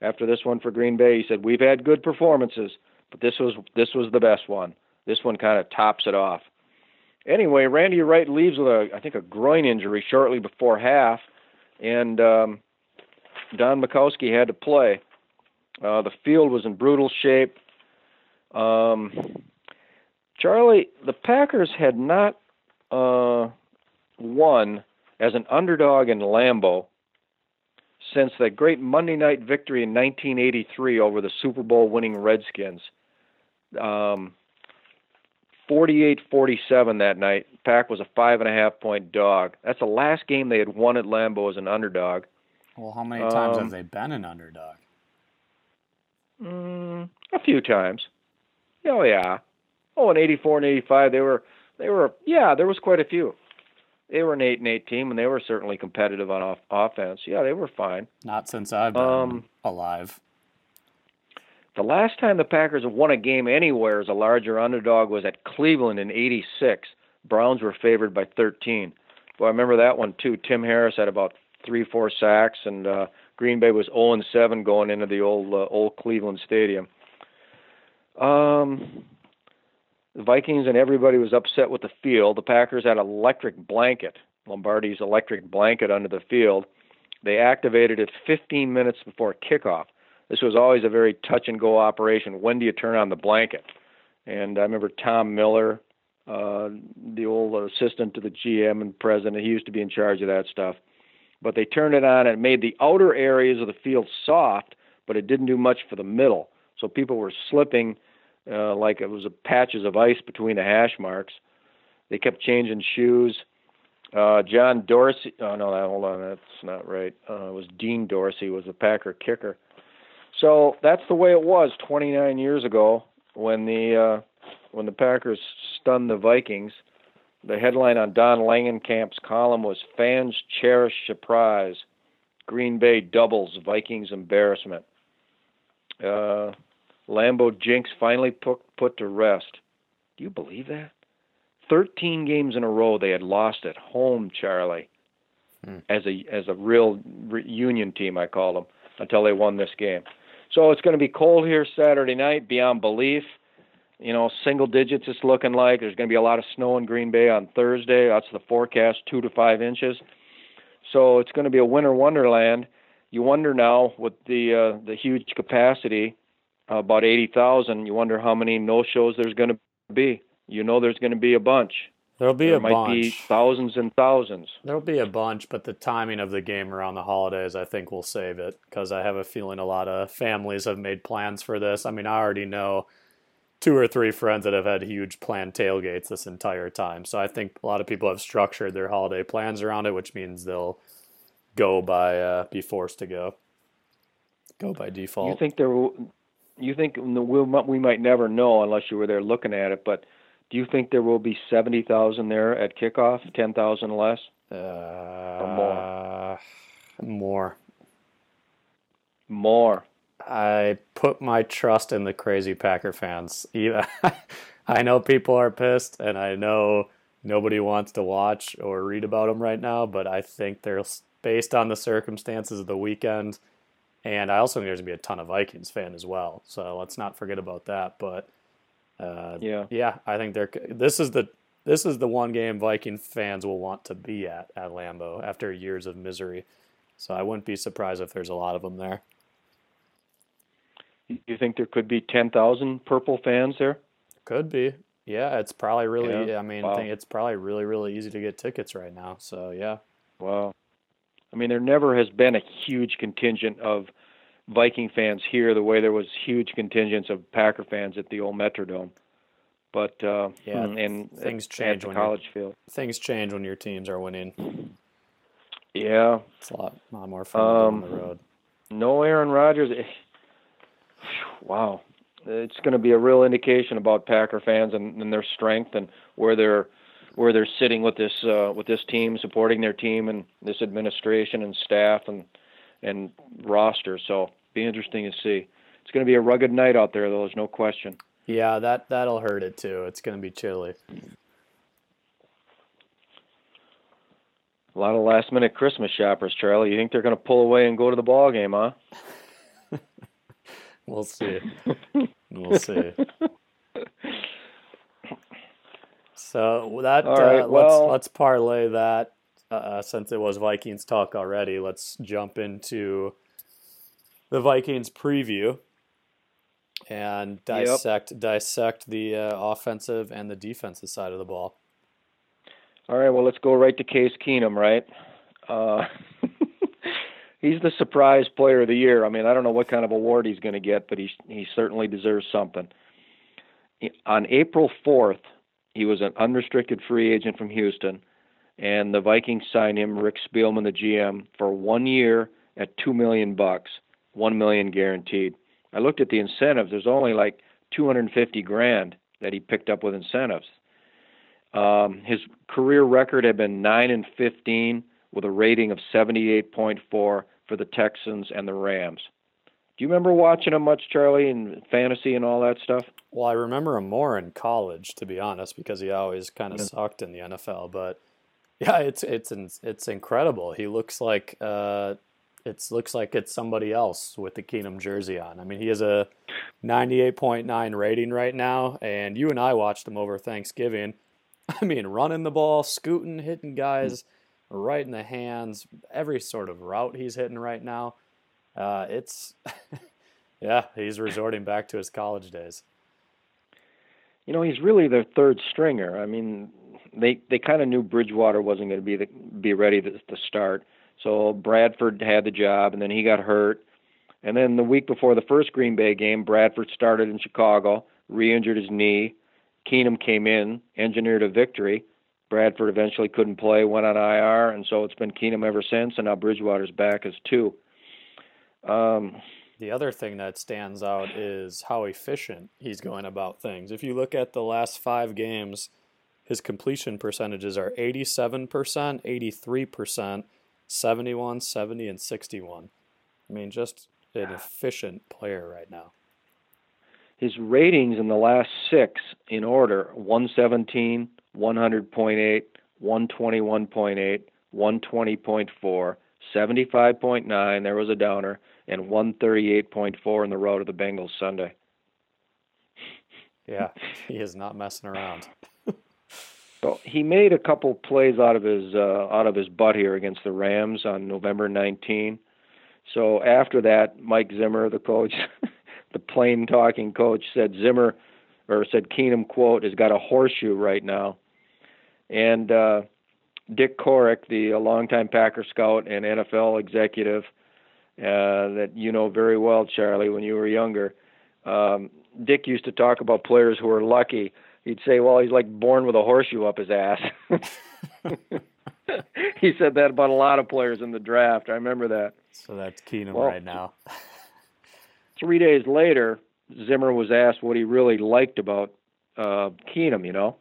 after this one for Green Bay, he said, "We've had good performances, but this was this was the best one. This one kind of tops it off. Anyway, Randy Wright leaves with a I think a groin injury shortly before half, and um, Don Majkowski had to play. Uh, the field was in brutal shape. Um, Charlie, the Packers had not uh, won as an underdog in Lambeau since that great Monday night victory in 1983 over the Super Bowl winning Redskins. Um, 48-47 that night. Pack was a five and a half point dog. That's the last game they had won at Lambeau as an underdog. Well, how many times Um, have they been an underdog? Mm, a few times. Oh yeah. Oh, in '84 and '85, they were they were yeah, there was quite a few. They were an eight and eight team, and they were certainly competitive on off- offense. Yeah, they were fine. Not since I've been Um, alive. The last time the Packers have won a game anywhere as a larger underdog was at Cleveland in '86. Browns were favored by 13. Well, I remember that one too. Tim Harris had about three, four sacks, and uh, Green Bay was 0 and 7 going into the old uh, old Cleveland Stadium. Um, the Vikings and everybody was upset with the field. The Packers had an electric blanket, Lombardi's electric blanket under the field. They activated it 15 minutes before kickoff. This was always a very touch and go operation. When do you turn on the blanket? And I remember Tom Miller, uh, the old assistant to the GM and president, he used to be in charge of that stuff. But they turned it on and it made the outer areas of the field soft, but it didn't do much for the middle. So people were slipping uh, like it was patches of ice between the hash marks. They kept changing shoes. Uh, John Dorsey. Oh no, hold on, that's not right. Uh, it was Dean Dorsey was the Packer kicker. So that's the way it was 29 years ago when the uh, when the Packers stunned the Vikings. The headline on Don Langenkamp's column was "Fans Cherish Surprise: Green Bay doubles Vikings embarrassment." Uh, Lambeau jinx finally put put to rest. Do you believe that? 13 games in a row they had lost at home, Charlie. Hmm. As a as a real union team, I call them until they won this game. So it's going to be cold here Saturday night beyond belief. You know, single digits it's looking like. There's going to be a lot of snow in Green Bay on Thursday. That's the forecast, two to five inches. So it's going to be a winter wonderland. You wonder now with the uh, the huge capacity, about eighty thousand. You wonder how many no shows there's going to be. You know, there's going to be a bunch. There'll be a bunch. there a might bunch. be thousands and thousands. There'll be a bunch, but the timing of the game around the holidays, I think, will save it because I have a feeling a lot of families have made plans for this. I mean, I already know two or three friends that have had huge planned tailgates this entire time. So I think a lot of people have structured their holiday plans around it, which means they'll go by, uh, be forced to go. Go by default. You think there will? You think we'll, we might never know unless you were there looking at it. But do you think there will be seventy thousand there at kickoff? Ten thousand less? uh, more? More. More. I put my trust in the crazy Packer fans. I know people are pissed, and I know nobody wants to watch or read about them right now, but I think they're based on the circumstances of the weekend. And I also think there's going to be a ton of Vikings fan as well. So let's not forget about that. But uh, Yeah. yeah, I think they're this is the this is the one game Viking fans will want to be at at Lambeau after years of misery. So I wouldn't be surprised if there's a lot of them there. You think there could be ten thousand purple fans there? Could be. Yeah, it's probably really. Yeah. I mean, Wow. I think it's probably really, really easy to get tickets right now. So yeah, Wow. I mean, there never has been a huge contingent of Viking fans here the way there was huge contingents of Packer fans at the old Metrodome. But uh, Yeah, and, and things at- change at when college field. things change when your teams are winning. Yeah, It's a lot, lot more fun on Um, the road. no Aaron Rodgers. eh, Wow, it's going to be a real indication about Packer fans and, and their strength and where they're where they're sitting with this uh, with this team, supporting their team and this administration and staff and and roster. So be interesting to see. It's going to be a rugged night out there, though. There's no question. Yeah, that that'll hurt it too. It's gonna be chilly. A lot of last minute Christmas shoppers, Charlie. You think they're going to pull away and go to the ball game, huh? we'll see. We'll see. So that right, uh, well- let's let's parlay that uh, since it was Vikings talk already. Let's jump into the Vikings preview and dissect dissect the uh, offensive and the defensive side of the ball. All right, well, let's go right to Case Keenum, right? Uh, he's the surprise player of the year. I mean, I don't know what kind of award he's going to get, but he he certainly deserves something. On April 4th, he was an unrestricted free agent from Houston, and the Vikings signed him, Rick Spielman, the GM, for one year at two million bucks, one million guaranteed. I looked at the incentives. There's only like 250 grand that he picked up with incentives. Um, his career record had been nine and 15 with a rating of 78.4 for the Texans and the Rams. Do you remember watching him much, Charlie, and fantasy and all that stuff? Well, I remember him more in college, to be honest, because he always kind of sucked in the NFL. But yeah, it's it's it's incredible. He looks like uh, it looks like it's somebody else with the Keenum jersey on. I mean, he has a 98.9 rating right now, and you and I watched him over Thanksgiving. I mean, running the ball, scooting, hitting guys right in the hands, every sort of route he's hitting right now. Uh, it's yeah, he's resorting back to his college days. You know, he's really their third stringer. I mean, they they kind of knew Bridgewater wasn't going to be the, be ready to, to start. So Bradford had the job, and then he got hurt. And then the week before the first Green Bay game, Bradford started in Chicago, re-injured his knee. Keenum came in, engineered a victory. Bradford eventually couldn't play, went on IR, and so it's been Keenum ever since. And now Bridgewater's back as two. Um, The other thing that stands out is how efficient he's going about things. If you look at the last five games, his completion percentages are 87%, 83%, 71, 70, and 61. I mean, just an efficient player right now. his ratings in the last six in order 117, 100.8, 121.8, 120.4, 75.9, there was a downer, and 138.4 in the road of the Bengals Sunday. Yeah, he is not messing around. So he made a couple plays out of his uh, out of his butt here against the Rams on November 19. So after that, Mike Zimmer, the coach, the plain talking coach, said Zimmer or said Keenum quote has got a horseshoe right now, and uh, Dick Corrick, the longtime Packer scout and NFL executive uh, that you know very well, Charlie, when you were younger. Um, Dick used to talk about players who were lucky he'd say, "Well, he's like born with a horseshoe up his ass." he said that about a lot of players in the draft. I remember that. So that's Keenum Well, right now. Three days later, Zimmer was asked what he really liked about uh, Keenum, you know,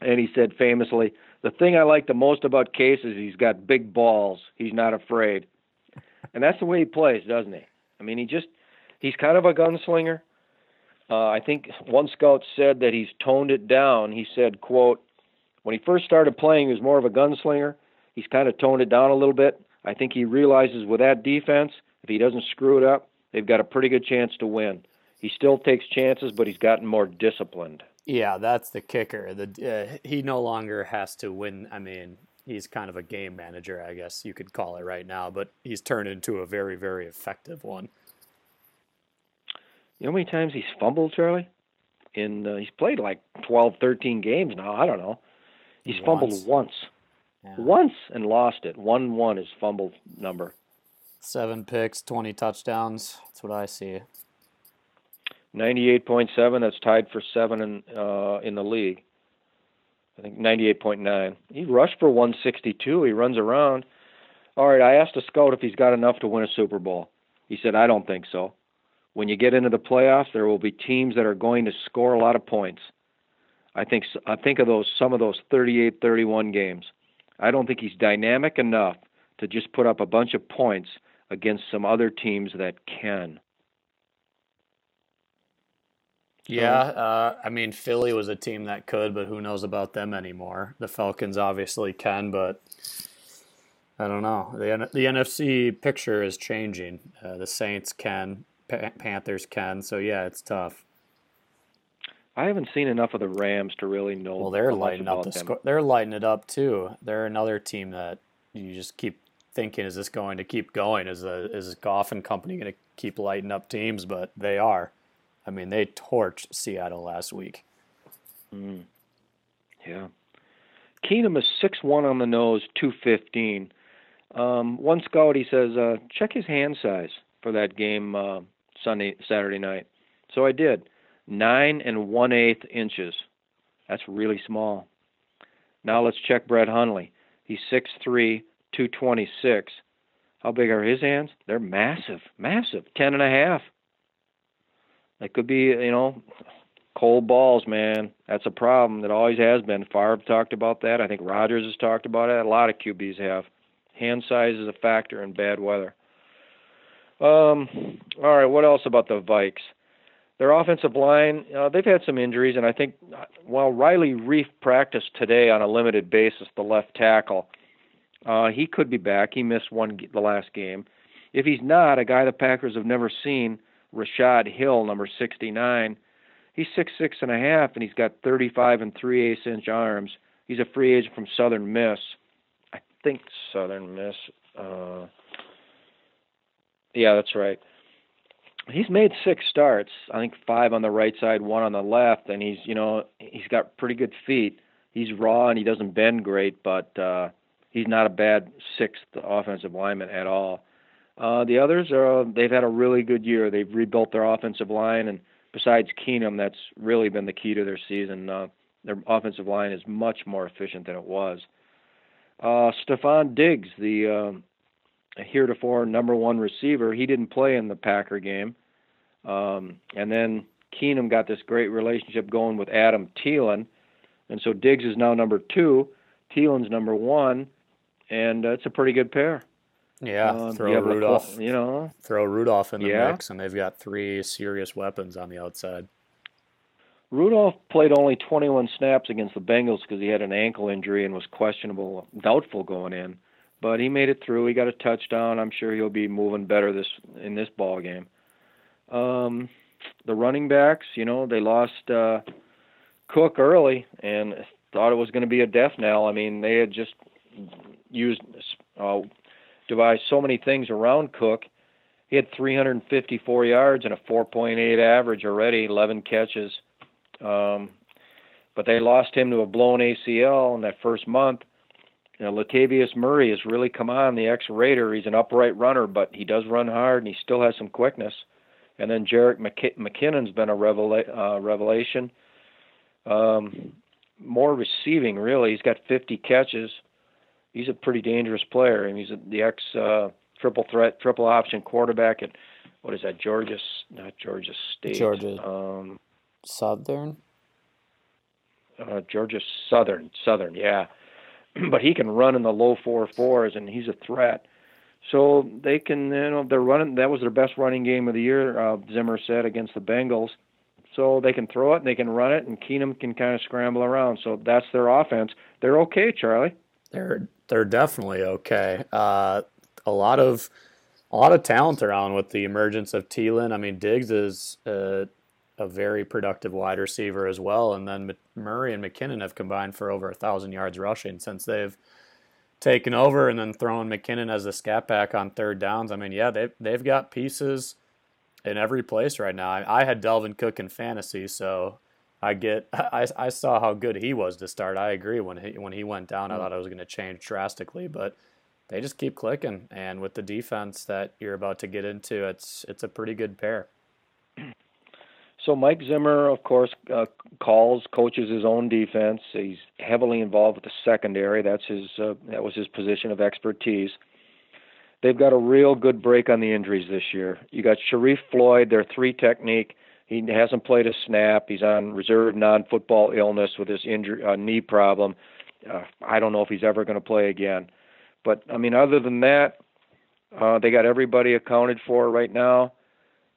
and he said famously, "The thing I like the most about Case is he's got big balls. He's not afraid." and that's the way he plays, doesn't he? I mean, he just he's kind of a gunslinger. Uh, I think one scout said that he's toned it down. He said, "quote When he first started playing, he was more of a gunslinger. He's kind of toned it down a little bit. I think he realizes with that defense, if he doesn't screw it up, they've got a pretty good chance to win. He still takes chances, but he's gotten more disciplined." Yeah, that's the kicker. The uh, he no longer has to win. I mean, he's kind of a game manager, I guess you could call it right now, but he's turned into a very, very effective one. You know how many times he's fumbled, Charlie? In uh, he's played like 12, 13 games now. I don't know. He's Once. fumbled once, Yeah. once, and lost it. One one is fumbled number. Seven picks, twenty touchdowns. That's what I see. Ninety-eight point seven. That's tied for seven in uh, in the league. I think ninety-eight point nine. He rushed for one sixty-two. He runs around. All right. I asked a scout if he's got enough to win a Super Bowl. He said, "I don't think so." When you get into the playoffs, there will be teams that are going to score a lot of points. I think I think of those some of those 38-31 games. I don't think he's dynamic enough to just put up a bunch of points against some other teams that can. Yeah, uh, I mean Philly was a team that could, but who knows about them anymore? The Falcons obviously can, but I don't know. the The NFC picture is changing. Uh, the Saints can pa- Panthers can. So yeah, it's tough. I haven't seen enough of the Rams to really know. Well, they're lighting up the score. They're lighting it up too. They're another team that you just keep thinking, is this going to keep going? Is the is Goff and company going to keep lighting up teams? But they are. I mean, they torched Seattle last week. Yeah. Keenum is six one on the nose, two fifteen. Um, one scout he says, uh, check his hand size for that game uh, Sunday Saturday night. So I did. Nine and one eighth inches. That's really small. Now let's check Brett Hundley. He's six three, two twenty six. How big are his hands? They're massive, massive. Ten and a half. That could be, you know, cold balls, man. That's a problem. That always has been. Favre talked about that. I think Rodgers has talked about it. A lot of QBs have. Hand size is a factor in bad weather. Um, all right. What else about the Vikes? Their offensive line, uh, they've had some injuries, and I think uh, while Riley Reiff practiced today on a limited basis, the left tackle, uh, he could be back. He missed one the last game. If he's not, a guy the Packers have never seen, Rashad Hill, number 69. He's six six and a half, and he's got 35 and three eighths inch arms. He's a free agent from Southern Miss. I think Southern Miss. Uh, yeah, that's right. He's made six starts. I think five on the right side, one on the left, and he's you know he's got pretty good feet. He's raw and he doesn't bend great, but uh, he's not a bad sixth offensive lineman at all. Uh, the others are they've had a really good year. They've rebuilt their offensive line, and besides Keenum, that's really been the key to their season. Uh, their offensive line is much more efficient than it was. Uh, Stefon Diggs, the uh, heretofore number one receiver, he didn't play in the Packer game. Um, and then Keenum got this great relationship going with Adam Thielen, and so Diggs is now number two, Thielen's number one, and uh, it's a pretty good pair. Yeah, Um, throw you Rudolph. You know, throw Rudolph in the Yeah. mix, and they've got three serious weapons on the outside. Rudolph played only 21 snaps against the Bengals because he had an ankle injury and was questionable, doubtful going in. But he made it through. He got a touchdown. I'm sure he'll be moving better this in this ball game. Um, the running backs, you know, they lost uh, Cook early and thought it was going to be a death knell. I mean, they had just used uh, devised so many things around Cook. He had 354 yards and a 4.8 average already, 11 catches. Um, but they lost him to a blown ACL in that first month. You know, Latavius Murray has really come on, the ex-Raider. He's an upright runner, but he does run hard, and he still has some quickness. And then Jerick McK- McKinnon's been a revela- uh, revelation. Um, more receiving, really. He's got 50 catches. He's a pretty dangerous player, and he's a, the ex uh, triple threat, triple option quarterback at what is that? Georgia, not Georgia State. Georgia. Um, Southern. uh, Georgia Southern, Southern, yeah. but he can run in the low four fours, and he's a threat. So they can, you know, they're running. That was their best running game of the year. Uh, Zimmer said against the Bengals. So they can throw it and they can run it, and Keenum can kind of scramble around. So that's their offense. They're okay, Charlie. They're they're definitely okay. Uh, a lot of a lot of talent around with the emergence of Thielen. I mean, Diggs is a, a very productive wide receiver as well, and then Murray and McKinnon have combined for over a thousand yards rushing since they've taken over, and then throwing McKinnon as a scat back on third downs. I mean, yeah, they they've got pieces in every place right now. I, I had Dalvin Cook in fantasy, so I get I, I saw how good he was to start. I agree when he when he went down, I thought it was going to change drastically, but they just keep clicking. And with the defense that you're about to get into, it's it's a pretty good pair. So Mike Zimmer, of course, uh, calls, coaches his own defense. He's heavily involved with the secondary. That's his uh, that was his position of expertise. They've got a real good break on the injuries this year. You got Sharrif Floyd, their three technique. He hasn't played a snap. He's on reserve non-football illness with his injury uh, knee problem. Uh, I don't know if he's ever going to play again. But I mean, other than that, uh, they got everybody accounted for right now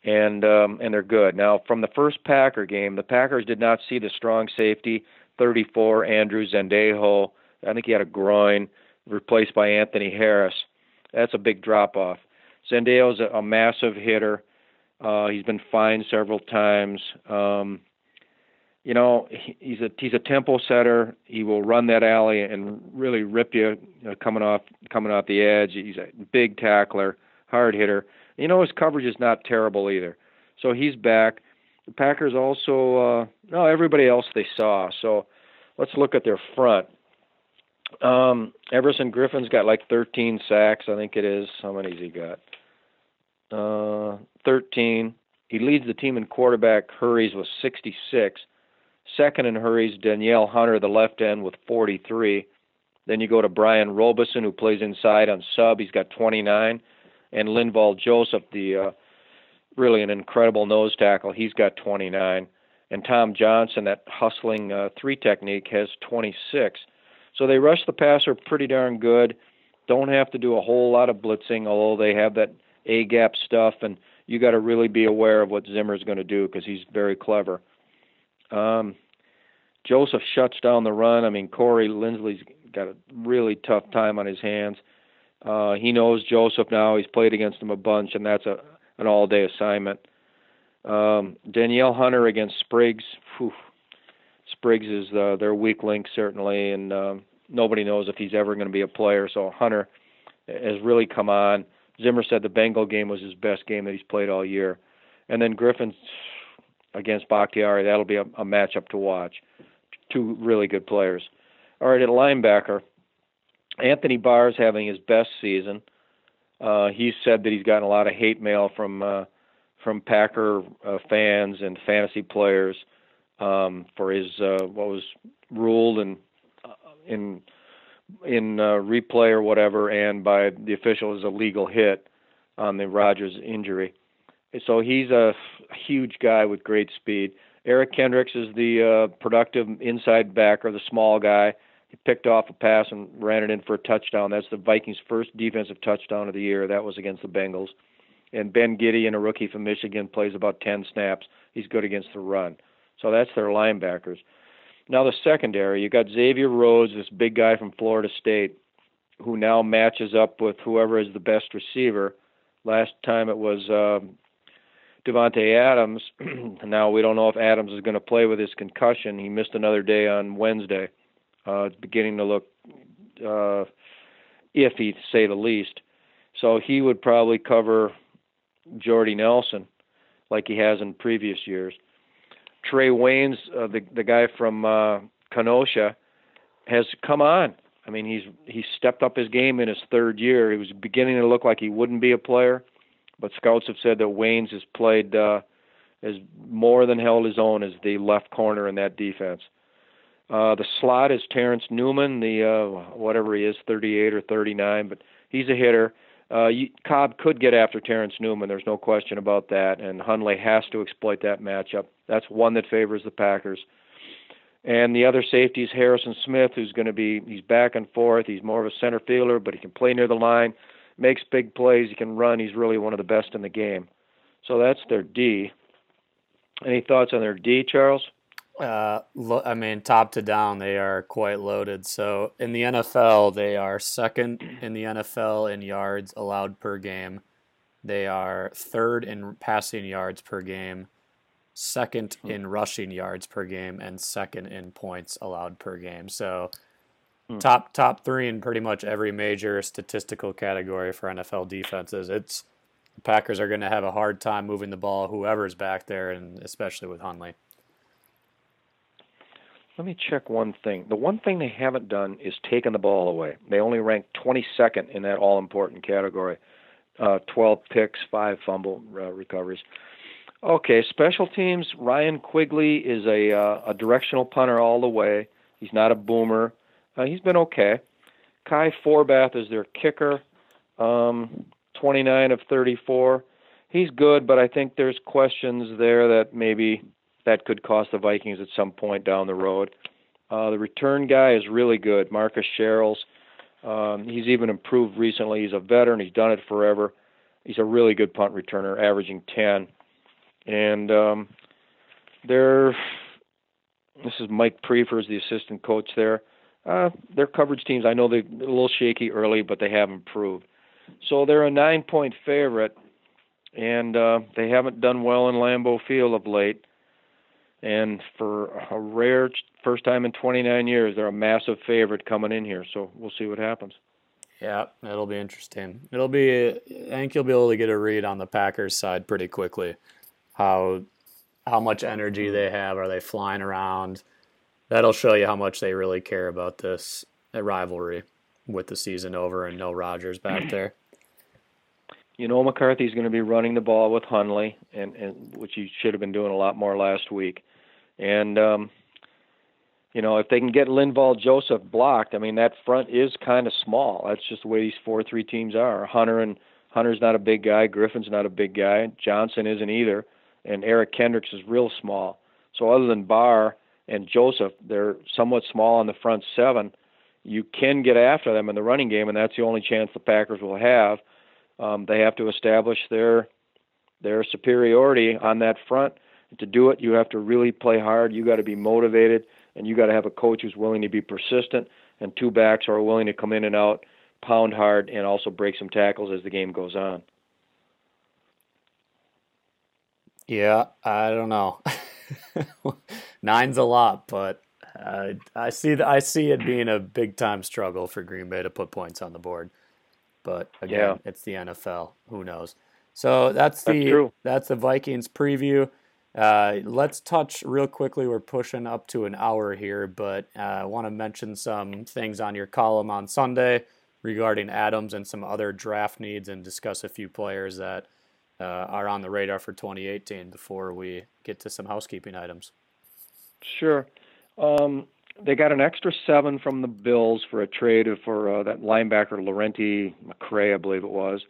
and um, and they're good. Now, from the first Packer game, the Packers did not see the strong safety, 34 Andrew Sendejo. I think he had a groin, replaced by Anthony Harris. That's a big drop off. Sendejo's a, a massive hitter. Uh, he's been fined several times. Um, you know, he's a he's a tempo setter. He will run that alley and really rip you, you know, coming off coming off the edge. He's a big tackler, hard hitter. You know, his coverage is not terrible either. So he's back. The Packers also, uh, no, everybody else they saw. So let's look at their front. Um, Everson Griffen's got like 13 sacks, I think it is. How many's he got? Uh, 13. He leads the team in quarterback hurries with 66. Second in hurries, Danielle Hunter, the left end, with 43. Then you go to Brian Robison, who plays inside on sub. He's got 29. And Linval Joseph, the uh, really an incredible nose tackle. He's got 29. And Tom Johnson, that hustling uh, three technique, has 26. So they rush the passer pretty darn good. Don't have to do a whole lot of blitzing, although they have that A gap stuff, and you got to really be aware of what Zimmer's going to do because he's very clever. Um, Joseph shuts down the run. I mean, Corey Linsley's got a really tough time on his hands. Uh, he knows Joseph now. He's played against him a bunch, and that's a an all day assignment. Um, Danielle Hunter against Spriggs. Whew. Spriggs is uh, their weak link certainly, and um, nobody knows if he's ever going to be a player. So Hunter has really come on. Zimmer said the Bengal game was his best game that he's played all year, and then Griffen against Bakhtiari. That'll be a, a matchup to watch. Two really good players. All right, at linebacker, Anthony Barr's having his best season. Uh, he's said that he's gotten a lot of hate mail from uh, from Packer uh, fans and fantasy players um, for his uh, what was ruled in uh, in in uh, replay or whatever, and by the official as a legal hit on the Rodgers injury. So he's a huge guy with great speed. Eric Kendricks is the uh, productive inside backer, the small guy. He picked off a pass and ran it in for a touchdown. That's the Vikings' first defensive touchdown of the year. That was against the Bengals. And Ben Gedeon, a rookie from Michigan, plays about 10 snaps. He's good against the run. So that's their linebackers. Now the secondary, you got Xavier Rhodes, this big guy from Florida State, who now matches up with whoever is the best receiver. Last time it was uh, Davante Adams. now we don't know if Adams is going to play with his concussion. He missed another day on Wednesday. Uh, beginning to look uh, iffy, to say the least. So he would probably cover Jordy Nelson like he has in previous years. Trae Waynes, uh, the the guy from uh, Kenosha, has come on. I mean, he's he's stepped up his game in his third year. He was beginning to look like he wouldn't be a player, but scouts have said that Waynes has played uh, has more than held his own as the left corner in that defense. Uh, the slot is Terrence Newman, the uh, whatever he is, 38 or 39, but he's a hitter. Uh, you, Cobb could get after Terrence Newman. There's no question about that, and Hundley has to exploit that matchup. That's one that favors the Packers. And the other safety is Harrison Smith, who's going to be he's back and forth. He's more of a center fielder, but he can play near the line, makes big plays. He can run. He's really one of the best in the game. So that's their D. Any thoughts on their D, Charles? Uh, lo- I mean, top to down, they are quite loaded. So in the NFL, they are second in the NFL in yards allowed per game. They are third in passing yards per game, second hmm. in rushing yards per game, and second in points allowed per game. So hmm. top top three in pretty much every major statistical category for NFL defenses. It's the Packers are going to have a hard time moving the ball, whoever's back there, and especially with Hundley. Let me check one thing. The one thing they haven't done is taken the ball away. They only rank 22nd in that all important category. Uh, 12 picks, five fumble uh, recoveries. Okay, special teams. Ryan Quigley is a uh, a directional punter all the way. He's not a boomer. Uh, he's been okay. Kai Forbath is their kicker. Um, 29 of 34. He's good, but I think there's questions there that maybe that could cost the Vikings at some point down the road. Uh, the return guy is really good, Marcus Sherels. Um, he's even improved recently. He's a veteran. He's done it forever. He's a really good punt returner, averaging 10. And um, they're this is Mike Priefer, the assistant coach there. Uh, their coverage teams, I know they're a little shaky early, but they have improved. So they're a nine-point favorite. and uh, they haven't done well in Lambeau Field of late. And for a rare first time in 29 years, they're a massive favorite coming in here. So we'll see what happens. Yeah, it'll be interesting. It'll be. I think you'll be able to get a read on the Packers side pretty quickly. How how much energy they have? Are they flying around? That'll show you how much they really care about this rivalry with the season over and no Rodgers back there. You know McCarthy's going to be running the ball with Hundley, and, and which he should have been doing a lot more last week. And um, you know, if they can get Linval Joseph blocked, I mean that front is kind of small. That's just the way these four three teams are. Hunter and Hunter's not a big guy. Griffen's not a big guy. Johnson isn't either, and Eric Kendricks is real small. So other than Barr and Joseph, they're somewhat small on the front seven. You can get after them in the running game, and that's the only chance the Packers will have. Um, they have to establish their their superiority on that front. To do it, you have to really play hard. You got to be motivated and you got to have a coach who's willing to be persistent and two backs who are willing to come in and out, pound hard, and also break some tackles as the game goes on. Yeah, I don't know. Nine's a lot, but uh, I see the, I see it being a big time struggle for Green Bay to put points on the board. But again, yeah. it's the NFL. Who knows? So that's the that's, that's the Vikings preview. Uh, let's touch real quickly. We're pushing up to an hour here, but uh, I want to mention some things on your column on Sunday regarding Adams and some other draft needs and discuss a few players that uh, are on the radar for 2018 before we get to some housekeeping items. Sure. Um, they got an extra seven from the Bills for a trade for uh, that linebacker Lerentee McCray, I believe it was,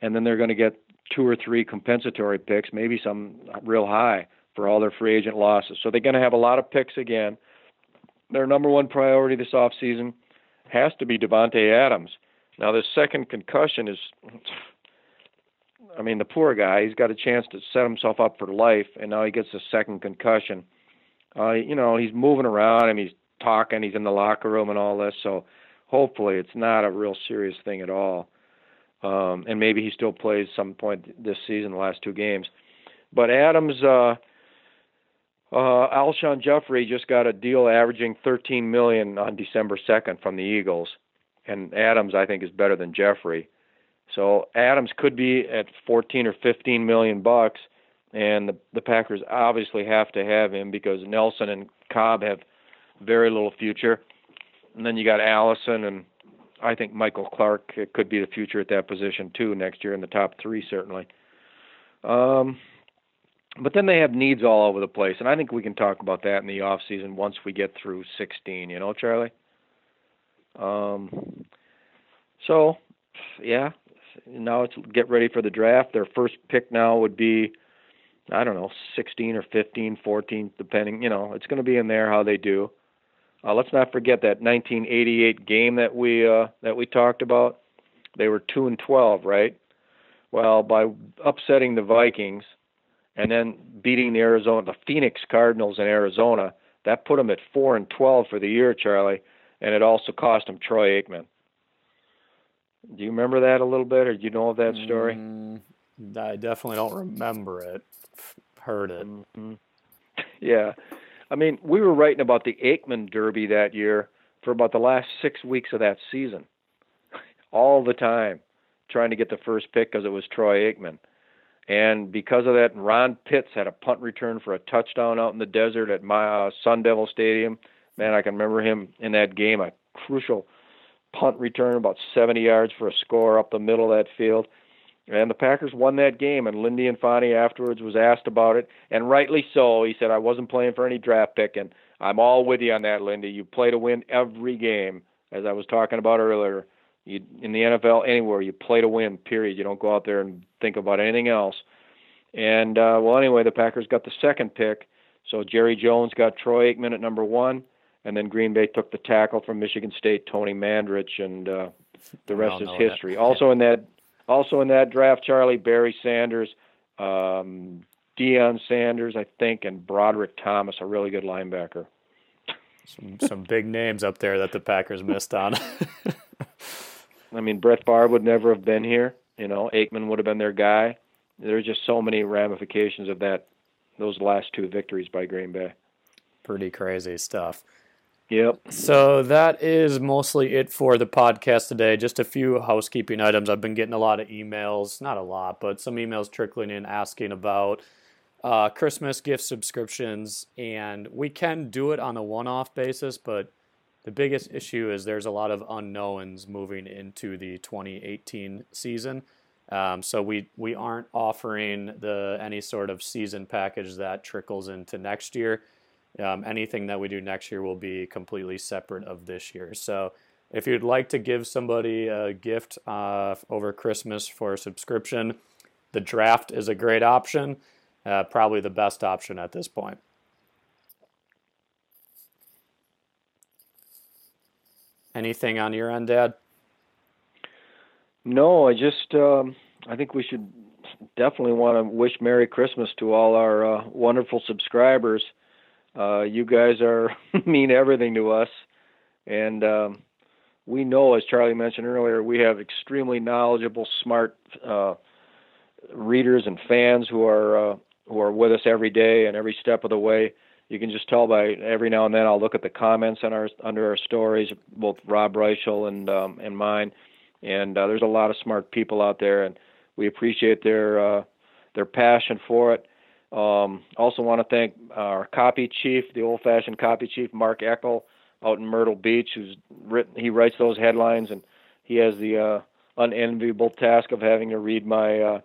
and then they're going to get two or three compensatory picks, maybe some real high for all their free agent losses. So they're going to have a lot of picks again. Their number one priority this offseason has to be Davante Adams. Now, this second concussion is, I mean, the poor guy, he's got a chance to set himself up for life, and now he gets a second concussion. Uh, you know, he's moving around and he's talking, he's in the locker room and all this, so hopefully it's not a real serious thing at all um, and maybe he still plays some point this season, the last two games. But Adams, uh, uh, Alshon Jeffery just got a deal averaging 13 million on December 2nd from the Eagles, and Adams I think is better than Jeffery. So Adams could be at 14 or 15 million bucks, and the the Packers obviously have to have him because Nelson and Cobb have very little future. And then you got Allison and I think Michael Clark could be the future at that position too next year in the top three certainly. Um, but then they have needs all over the place, and I think we can talk about that in the off season once we get through 16. You know, Charlie. Um, so, yeah. Now it's get ready for the draft. Their first pick now would be, I don't know, 16 or 15, 14, depending. You know, it's going to be in there how they do. Uh, let's not forget that 1988 game that we uh, that we talked about. They were two and 12, right? Well, by upsetting the Vikings and then beating the Arizona, the Phoenix Cardinals in Arizona, that put them at four and 12 for the year, Charlie, and it also cost them Troy Aikman. Do you remember that a little bit, or do you know of that story? Mm, I definitely don't remember it. Heard it. Mm-hmm. Yeah. I mean, we were writing about the Aikman Derby that year for about the last six weeks of that season, all the time, trying to get the first pick because it was Troy Aikman. And because of that, Ron Pitts had a punt return for a touchdown out in the desert at my uh, Sun Devil Stadium. Man, I can remember him in that game, a crucial punt return, about 70 yards for a score up the middle of that field. And the Packers won that game, and Lindy Infante afterwards was asked about it, and rightly so. He said, I wasn't playing for any draft pick, and I'm all with you on that, Lindy. You play to win every game, as I was talking about earlier. You, in the NFL, anywhere, you play to win, period. You don't go out there and think about anything else. And, uh, well, anyway, the Packers got the second pick. So Jerry Jones got Troy Aikman at number one, and then Green Bay took the tackle from Michigan State, Tony Mandarich, and uh, the rest is history. That. Also in that also in that draft, Charlie Barry Sanders, um, Deion Sanders, I think, and Broderick Thomas, a really good linebacker. Some, some big names up there that the Packers missed on. I mean, Brett Favre would never have been here. You know, Aikman would have been their guy. there's just so many ramifications of that those last two victories by Green Bay. Pretty crazy stuff. Yep. So that is mostly it for the podcast today. Just a few housekeeping items. I've been getting a lot of emails, not a lot, but some emails trickling in asking about uh, Christmas gift subscriptions, and we can do it on a one-off basis, but the biggest issue is there's a lot of unknowns moving into the 2018 season. Um, so we we aren't offering the any sort of season package that trickles into next year. Um, anything that we do next year will be completely separate of this year. So if you'd like to give somebody a gift uh, over Christmas for a subscription, the draft is a great option. Uh, probably the best option at this point. Anything on your end, Dad? No, I just um, I think we should definitely want to wish Merry Christmas to all our uh, wonderful subscribers. Uh, you guys are mean everything to us, and um, we know, as Charlie mentioned earlier, we have extremely knowledgeable, smart uh, readers and fans who are uh, who are with us every day and every step of the way. You can just tell by every now and then I'll look at the comments on our under our stories, both Rob Reischel and um, and mine and uh, there's a lot of smart people out there, and we appreciate their uh, their passion for it. Um, also, want to thank our copy chief, the old-fashioned copy chief, Mark Eckel, out in Myrtle Beach, who's written. He writes those headlines, and he has the uh, unenviable task of having to read my uh,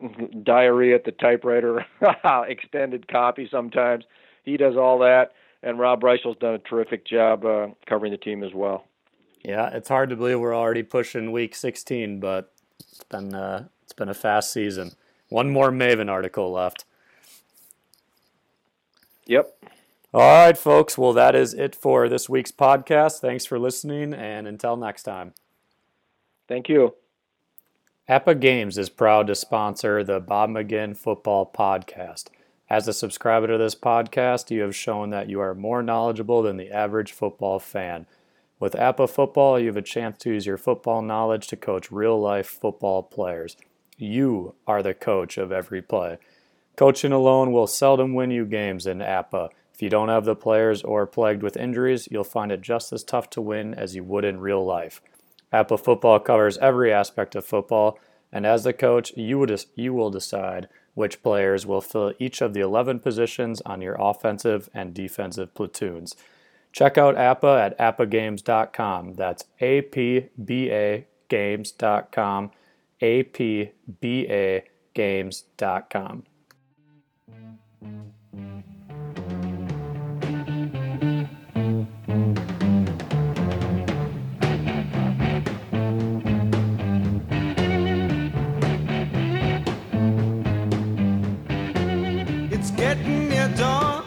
diary at the typewriter, extended copy sometimes. He does all that, and Rob Reischel's done a terrific job uh, covering the team as well. Yeah, it's hard to believe we're already pushing week 16, but it's been uh, it's been a fast season. One more Maven article left. Yep. All right, folks. Well, that is it for this week's podcast. Thanks for listening, and until next time. Thank you. APBA Games is proud to sponsor the Bob McGinn Football Podcast. As a subscriber to this podcast, you have shown that you are more knowledgeable than the average football fan. With APBA Football, you have a chance to use your football knowledge to coach real life football players. You are the coach of every play. Coaching alone will seldom win you games in APBA. If you don't have the players or are plagued with injuries, you'll find it just as tough to win as you would in real life. APBA Football covers every aspect of football, and as the coach, you, would, you will decide which players will fill each of the 11 positions on your offensive and defensive platoons. Check out APBA at apbagames.com. That's A P B A games.com. A P B A games.com. It's getting near dawn.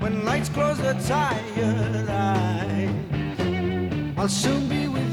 When lights close their tired eyes, I'll soon be with